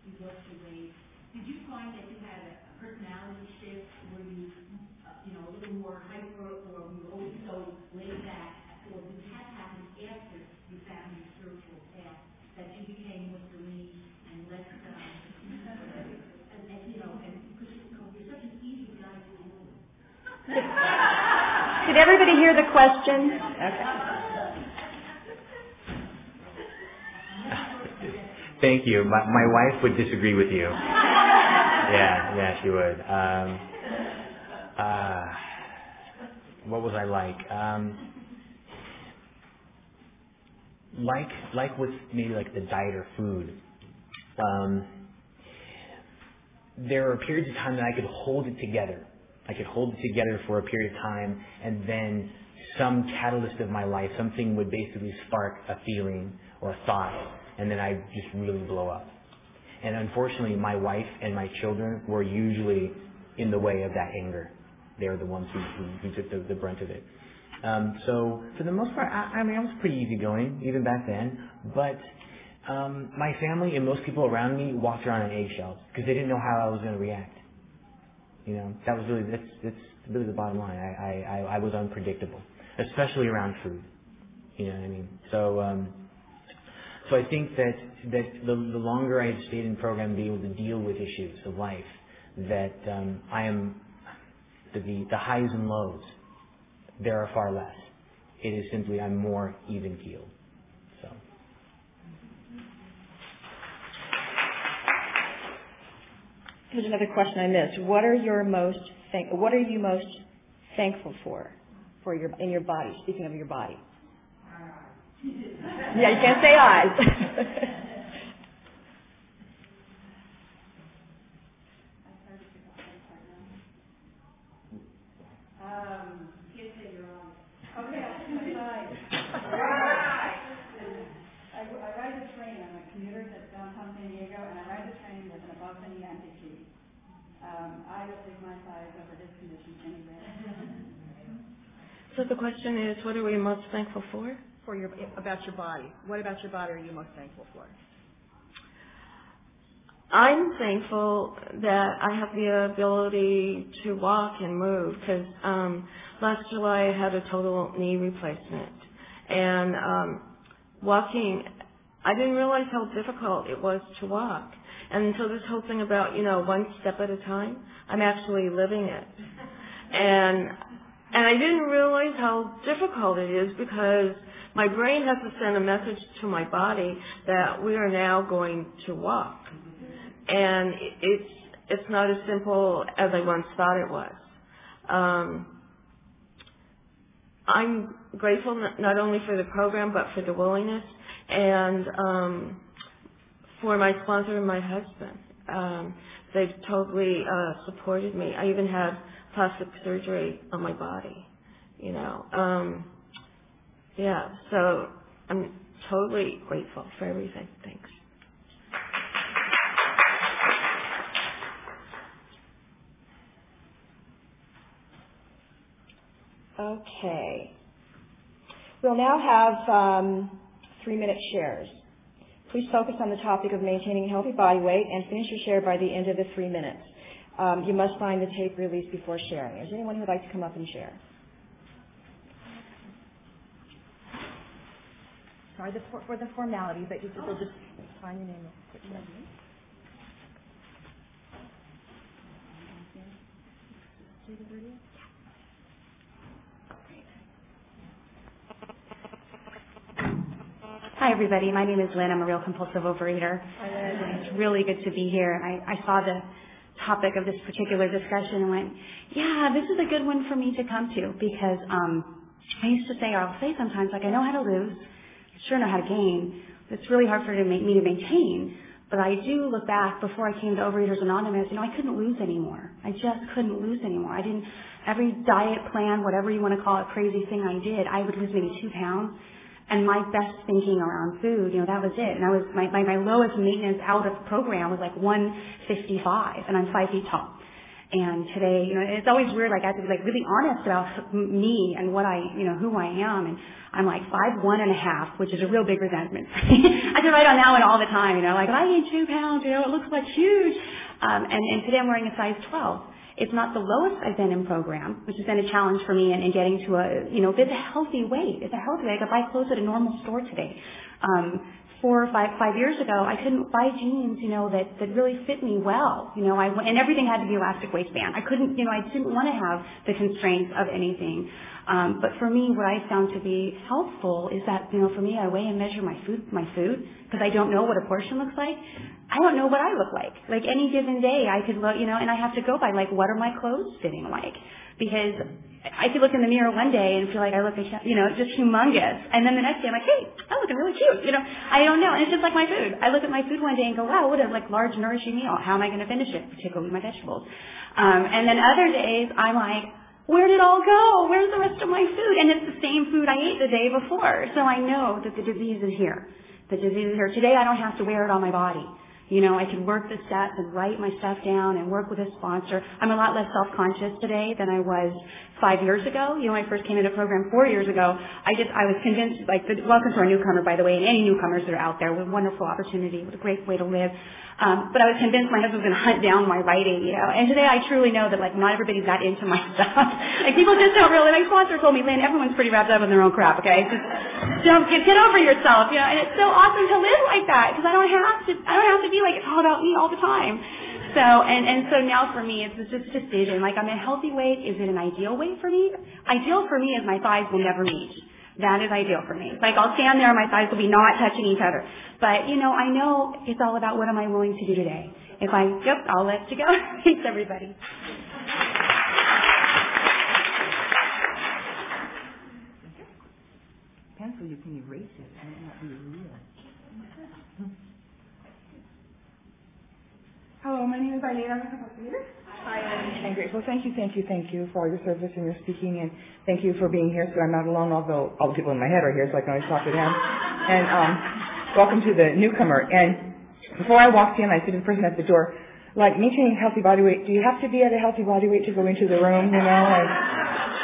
you worked your way, did you find that you had a a personality shift? Were you, uh, you know, a little more hyper, or were you always so laid back? Or did that happen after you found your spiritual path, that you became more serene and less, um, and, and, you know, and because you- you're such an easy guy to deal with. Did everybody hear the question? Okay. Thank you. My, my wife would disagree with you. yeah, yeah, she would. Um, uh, what was I like? Um, like, like with maybe like the diet or food. Um, there were periods of time that I could hold it together. I could hold it together for a period of time, and then some catalyst of my life, something would basically spark a feeling or a thought, and then I just really blow up. And unfortunately, my wife and my children were usually in the way of that anger. They were the ones who, who, who took the, the brunt of it. Um, so for the most part, I, I mean, I was pretty easygoing even back then. But um, my family and most people around me walked around on eggshells because they didn't know how I was going to react. You know, that was really that's that's really the bottom line. I I, I was unpredictable, especially around food. You know what I mean? So um, so I think that that the, the longer I had stayed in program, be able to deal with issues of life, that um, I am the, the the highs and lows. There are far less. It is simply I'm more even keeled. So. Here's another question I missed. What are your most thank, what are you most thankful for, for your, in your body, speaking of your body? yeah, you can't say eyes. Um, can't say you're on. Okay, I'll put my side. I, I ride the train, I'm a commuter that's downtown San Diego, and I ride the train with an above knee empty seat. Um, I will take my size over his condition anywhere. So the question is, what are we most thankful for? for your, about your body. What about your body are you most thankful for? I'm thankful that I have the ability to walk and move because um, last July I had a total knee replacement, and um, walking, I didn't realize how difficult it was to walk. And so this whole thing about you know one step at a time, I'm actually living it, and and I didn't realize how difficult it is because my brain has to send a message to my body that we are now going to walk and it's it's not as simple as I once thought it was. Um, I'm grateful not- only for the program but for the willingness and um, for my sponsor and my husband. Um, they've totally uh, supported me. I even had plastic surgery on my body. You know, um, Yeah, so I'm totally grateful for everything. Thanks. Okay. We'll now have um, three-minute shares. Please focus on the topic of maintaining healthy body weight and finish your share by the end of the three minutes. Um, you must find the tape release before sharing. Is anyone who would like to come up and share? Sorry the, for, for the formality, but you, will just sign your name. Hi, everybody. My name is Lynn. I'm a real compulsive overeater. Hi, Lynn. It's really good to be here. I, I saw the topic of this particular discussion and went, yeah, this is a good one for me to come to because um, I used to say, or I'll say sometimes, like, I know how to lose, sure know how to gain. It's really hard for me to maintain. But I do look back before I came to Overeaters Anonymous, you know, I couldn't lose anymore. I just couldn't lose anymore. I didn't, every diet plan, whatever you want to call it, crazy thing I did, I would lose maybe two pounds. And my best thinking around food, you know, that was it. And I was, my, my, my lowest maintenance out of program was like 155, and I'm five feet tall. And today, you know, it's always weird, like I have to be like really honest about me and what I, you know, who I am. And I'm like five one and a half, which is a real big resentment. I can write on that one all the time, you know, like I gain two pounds, you know, it looks like huge. Um, and, and today I'm wearing a size 12. It's not the lowest I've been in program, which has been a challenge for me in, in getting to a, you know, it's a healthy weight. It's a healthy weight. I could buy clothes at a normal store today. Um, four or five five years ago, I couldn't buy jeans, you know, that that really fit me well. You know, I and everything had to be elastic waistband. I couldn't, you know, I didn't want to have the constraints of anything. Um, but for me, what I found to be helpful is that, you know, for me, I weigh and measure my food, my food, because I don't know what a portion looks like. I don't know what I look like. Like any given day, I could look, you know, and I have to go by like, what are my clothes fitting like? Because I could look in the mirror one day and feel like I look, you know, just humongous. And then the next day I'm like, hey, I'm looking really cute. You know, I don't know. And it's just like my food. I look at my food one day and go, wow, what a like large nourishing meal. How am I going to finish it? Particularly my vegetables. Um, and then other days I'm like, where did it all go? Where's the rest of my food? And it's the same food I ate the day before. So I know that the disease is here. The disease is here. Today I don't have to wear it on my body. You know, I can work the steps and write my stuff down and work with a sponsor. I'm a lot less self-conscious today than I was five years ago. You know, when I first came into the program four years ago, I just, I was convinced, like, the, welcome to our newcomer, by the way, and any newcomers that are out there, what a wonderful opportunity, what a great way to live. Um, but I was convinced my husband was going to hunt down my writing, you know. And today I truly know that like not everybody's that into my stuff. like people just don't really. My sponsor told me, Lynn, everyone's pretty wrapped up in their own crap. Okay, just don't get, get over yourself, you know. And it's so awesome to live like that because I don't have to. I don't have to be like it's all about me all the time. So and and so now for me, it's just a decision. Like I'm a healthy weight. Is it an ideal weight for me? Ideal for me is my thighs will never meet. That is ideal for me. Like I'll stand there and my thighs will be not touching each other. But, you know, I know it's all about what am I willing to do today. If I, yep, I'll let you go. Thanks, everybody. Pencil, you can erase it. It might not be real. Hello, my name is Eileen. I'm a facilitator. Hi, I'm grateful. Thank you, thank you, thank you for all your service and your speaking, and thank you for being here so I'm not alone, although all the people in my head are here, so I can always talk to them. And um, welcome to the newcomer. And before I walked in, I to the person at the door, like maintaining healthy body weight, do you have to be at a healthy body weight to go into the room, you know? And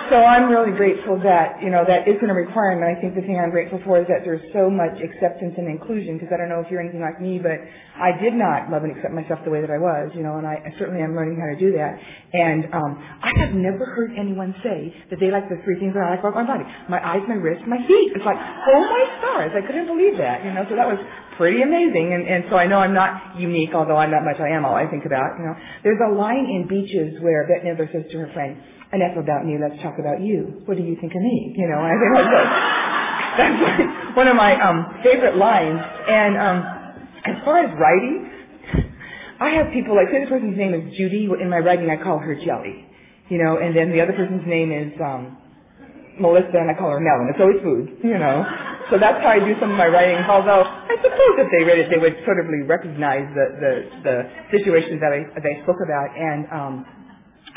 so I'm really grateful that, you know, that isn't a requirement. I think the thing I'm grateful for is that there's so much acceptance and inclusion because I don't know if you're anything like me, but I did not love and accept myself the way that I was, you know, and I, I certainly am learning how to do that. And um, I have never heard anyone say that they like the three things that I like about my body. My eyes, my wrists, my feet. It's like, oh my stars, I couldn't believe that, you know, so that was pretty amazing. And, and so I know I'm not unique, although I'm not much I am all I think about, you know. There's a line in Beaches where Bette Midler says to her friend, enough about me, let's talk about you. What do you think of me? You know, I think that's, that's one of my um, favorite lines. And um, as far as writing, I have people like say the person's name is Judy. In my writing, I call her Jelly. You know, and then the other person's name is um, Melissa, and I call her Melon. It's always food. You know. So that's how I do some of my writing. Although I suppose if they read it, they would sort of recognize the the, the situations that I that I spoke about. And um,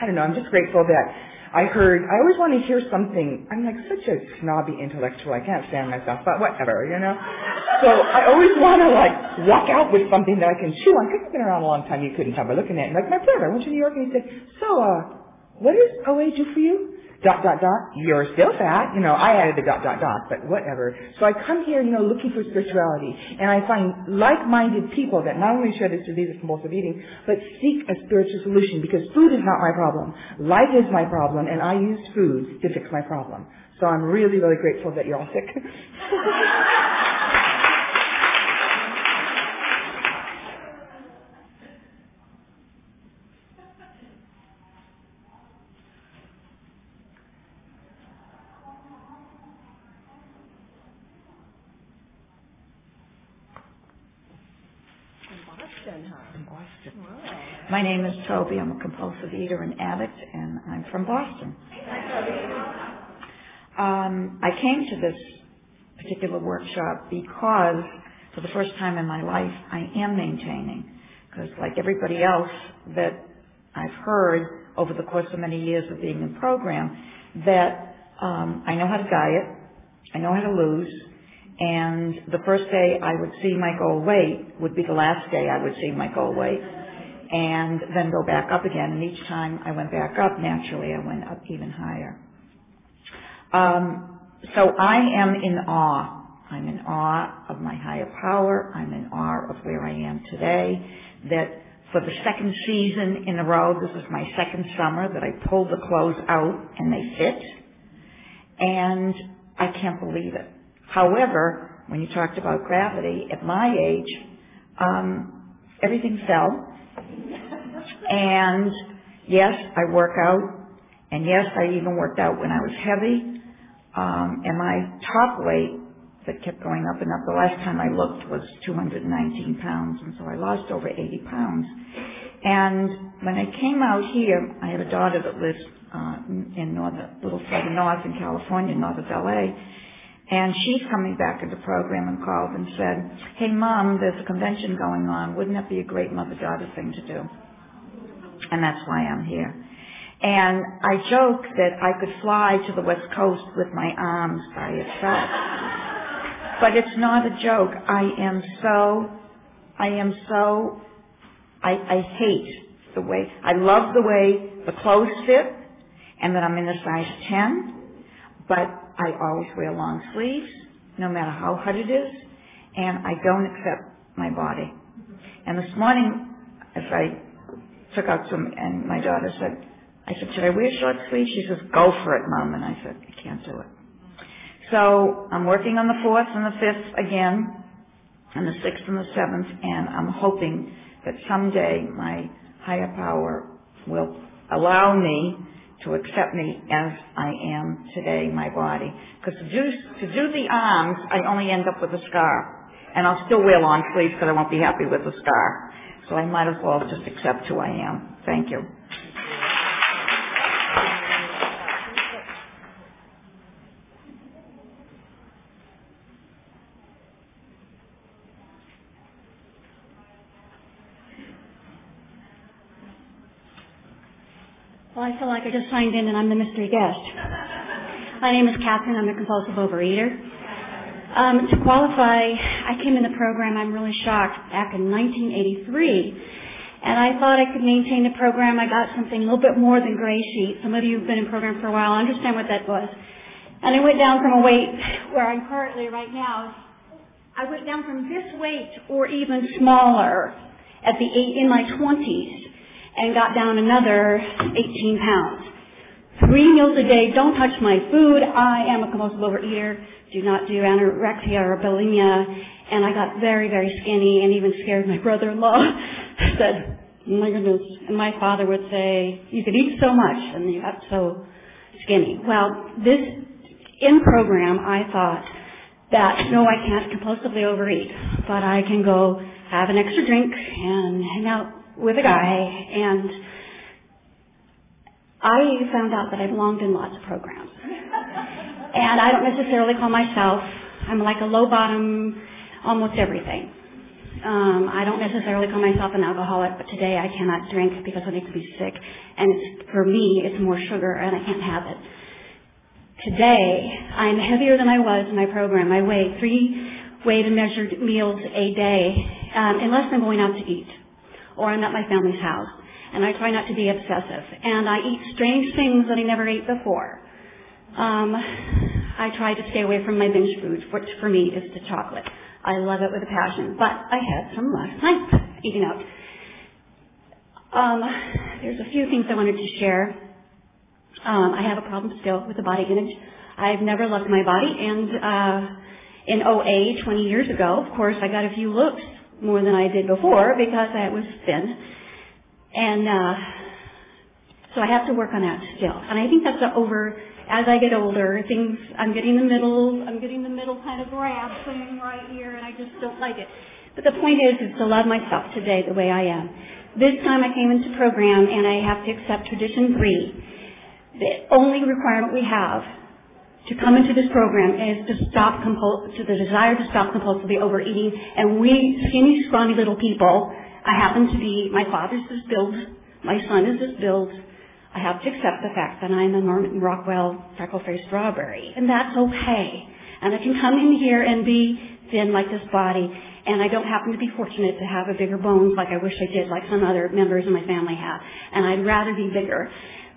I don't know. I'm just grateful that I heard, I always want to hear something. I'm like such a snobby intellectual. I can't stand myself, but whatever, you know. So I always want to like walk out with something that I can chew on. Because I've been around a long time. You couldn't tell by looking at it. Like my brother, I went to New York and he said, "So, uh, what does OA do for you?" Dot dot dot, you're still fat. You know, I added the dot dot dot, but whatever. So I come here, you know, looking for spirituality, and I find like-minded people that not only share this disease of compulsive eating, but seek a spiritual solution because food is not my problem. Life is my problem, and I use food to fix my problem. So I'm really, really grateful that you're all sick. My name is Toby. I'm a compulsive eater and addict, and I'm from Boston. Um, I came to this particular workshop because, for the first time in my life, I am maintaining. Because, like everybody else that I've heard over the course of many years of being in program, that um, I know how to diet, I know how to lose, and the first day I would see my goal weight would be the last day I would see my goal weight and then go back up again. And each time I went back up, naturally I went up even higher. Um, so I am in awe. I'm in awe of my higher power. I'm in awe of where I am today. That for the second season in a row, this is my second summer that I pulled the clothes out and they fit. And I can't believe it. However, when you talked about gravity, at my age, um, everything fell and yes, I work out. And yes, I even worked out when I was heavy. Um, and my top weight that kept going up and up, the last time I looked was 219 pounds. And so I lost over 80 pounds. And when I came out here, I have a daughter that lives uh, in north, a little further north in California, north of LA. And she's coming back into program and called and said, hey mom, there's a convention going on. Wouldn't that be a great mother-daughter thing to do? And that's why I'm here. And I joke that I could fly to the west coast with my arms by itself. But it's not a joke. I am so, I am so, I, I hate the way, I love the way the clothes fit and that I'm in a size 10, but I always wear long sleeves, no matter how hot it is, and I don't accept my body. And this morning, as I took out some, and my daughter said, I said, should I wear short sleeves? She says, go for it, Mom. And I said, I can't do it. So I'm working on the 4th and the 5th again, and the 6th and the 7th, and I'm hoping that someday my higher power will allow me to accept me as I am today, my body. Because to do, to do the arms, I only end up with a scar. And I'll still wear long sleeves because I won't be happy with the scar. So I might as well just accept who I am. Thank you. Well, I feel like I just signed in and I'm the mystery guest. My name is Catherine. I'm a compulsive overeater. Um, to qualify, I came in the program, I'm really shocked, back in 1983. And I thought I could maintain the program. I got something a little bit more than gray sheet. Some of you have been in program for a while understand what that was. And I went down from a weight where I'm currently right now. I went down from this weight or even smaller at the eight in my 20s and got down another 18 pounds. Three meals a day, don't touch my food. I am a compulsive overeater. Do not do anorexia or bulimia. And I got very, very skinny and even scared my brother-in-law. said, oh my goodness. And my father would say, you could eat so much and you got so skinny. Well, this, in program, I thought that no, I can't compulsively overeat, but I can go have an extra drink and hang out with a guy and I found out that I belonged in lots of programs. And I don't necessarily call myself, I'm like a low bottom, almost everything. Um, I don't necessarily call myself an alcoholic, but today I cannot drink because it makes me sick. And it's, for me, it's more sugar and I can't have it. Today, I'm heavier than I was in my program. I weigh three weighed and measured meals a day, um, unless I'm going out to eat or I'm at my family's house. And I try not to be obsessive. And I eat strange things that I never ate before. Um, I try to stay away from my binge food, which for me is the chocolate. I love it with a passion. But I had some last night eating out. Um, there's a few things I wanted to share. Um, I have a problem still with the body image. I've never loved my body, and uh, in OA 20 years ago, of course, I got a few looks more than I did before because I was thin. And uh, so I have to work on that still. And I think that's over as I get older. Things I'm getting the middle I'm getting the middle kind of grab thing right here and I just don't like it. But the point is is to love myself today the way I am. This time I came into program and I have to accept tradition three. The only requirement we have to come into this program is to stop compul- to the desire to stop compulsively overeating. And we skinny, scrawny little people, I happen to be, my father's this build, my son is this build. I have to accept the fact that I'm a Norman Rockwell freckle-faced strawberry, and that's okay. And I can come in here and be thin like this body, and I don't happen to be fortunate to have a bigger bones like I wish I did, like some other members of my family have. And I'd rather be bigger.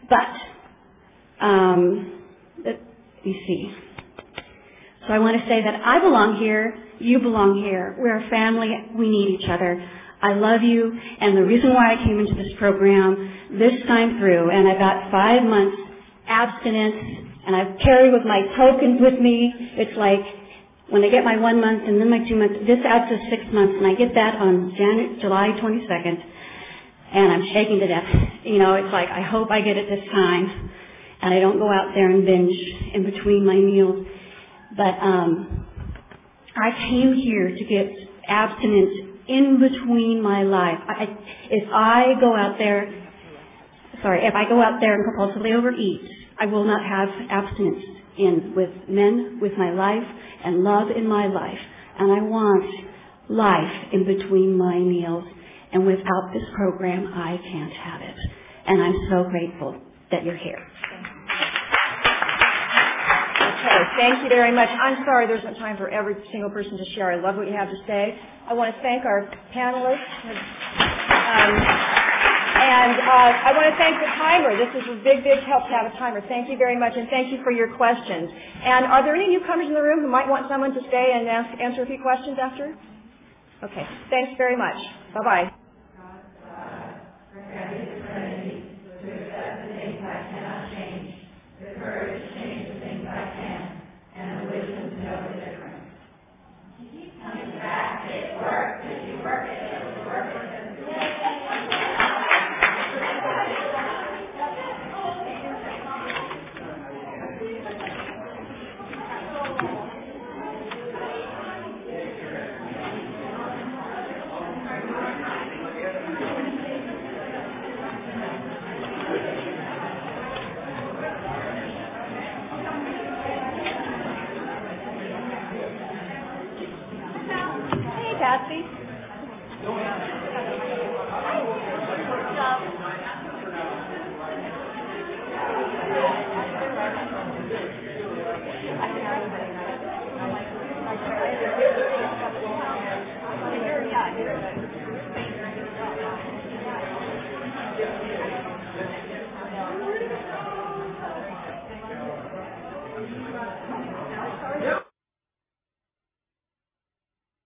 But um, you see. So I want to say that I belong here, you belong here. We're a family, we need each other. I love you, and the reason why I came into this program this time through, and I got five months abstinence, and I've carried with my tokens with me. It's like when I get my one month and then my two months, this adds to six months, and I get that on January, July 22nd, and I'm shaking to death. You know, it's like I hope I get it this time and I don't go out there and binge in between my meals. But um, I came here to get abstinence in between my life. I, if I go out there, sorry, if I go out there and compulsively overeat, I will not have abstinence in with men, with my life, and love in my life. And I want life in between my meals. And without this program, I can't have it. And I'm so grateful that you're here. Okay, thank you very much. I'm sorry there isn't time for every single person to share. I love what you have to say. I want to thank our panelists. Um, and uh, I want to thank the timer. This is a big, big help to have a timer. Thank you very much, and thank you for your questions. And are there any newcomers in the room who might want someone to stay and ask, answer a few questions after? Okay, thanks very much. Bye-bye. courage work, make it work.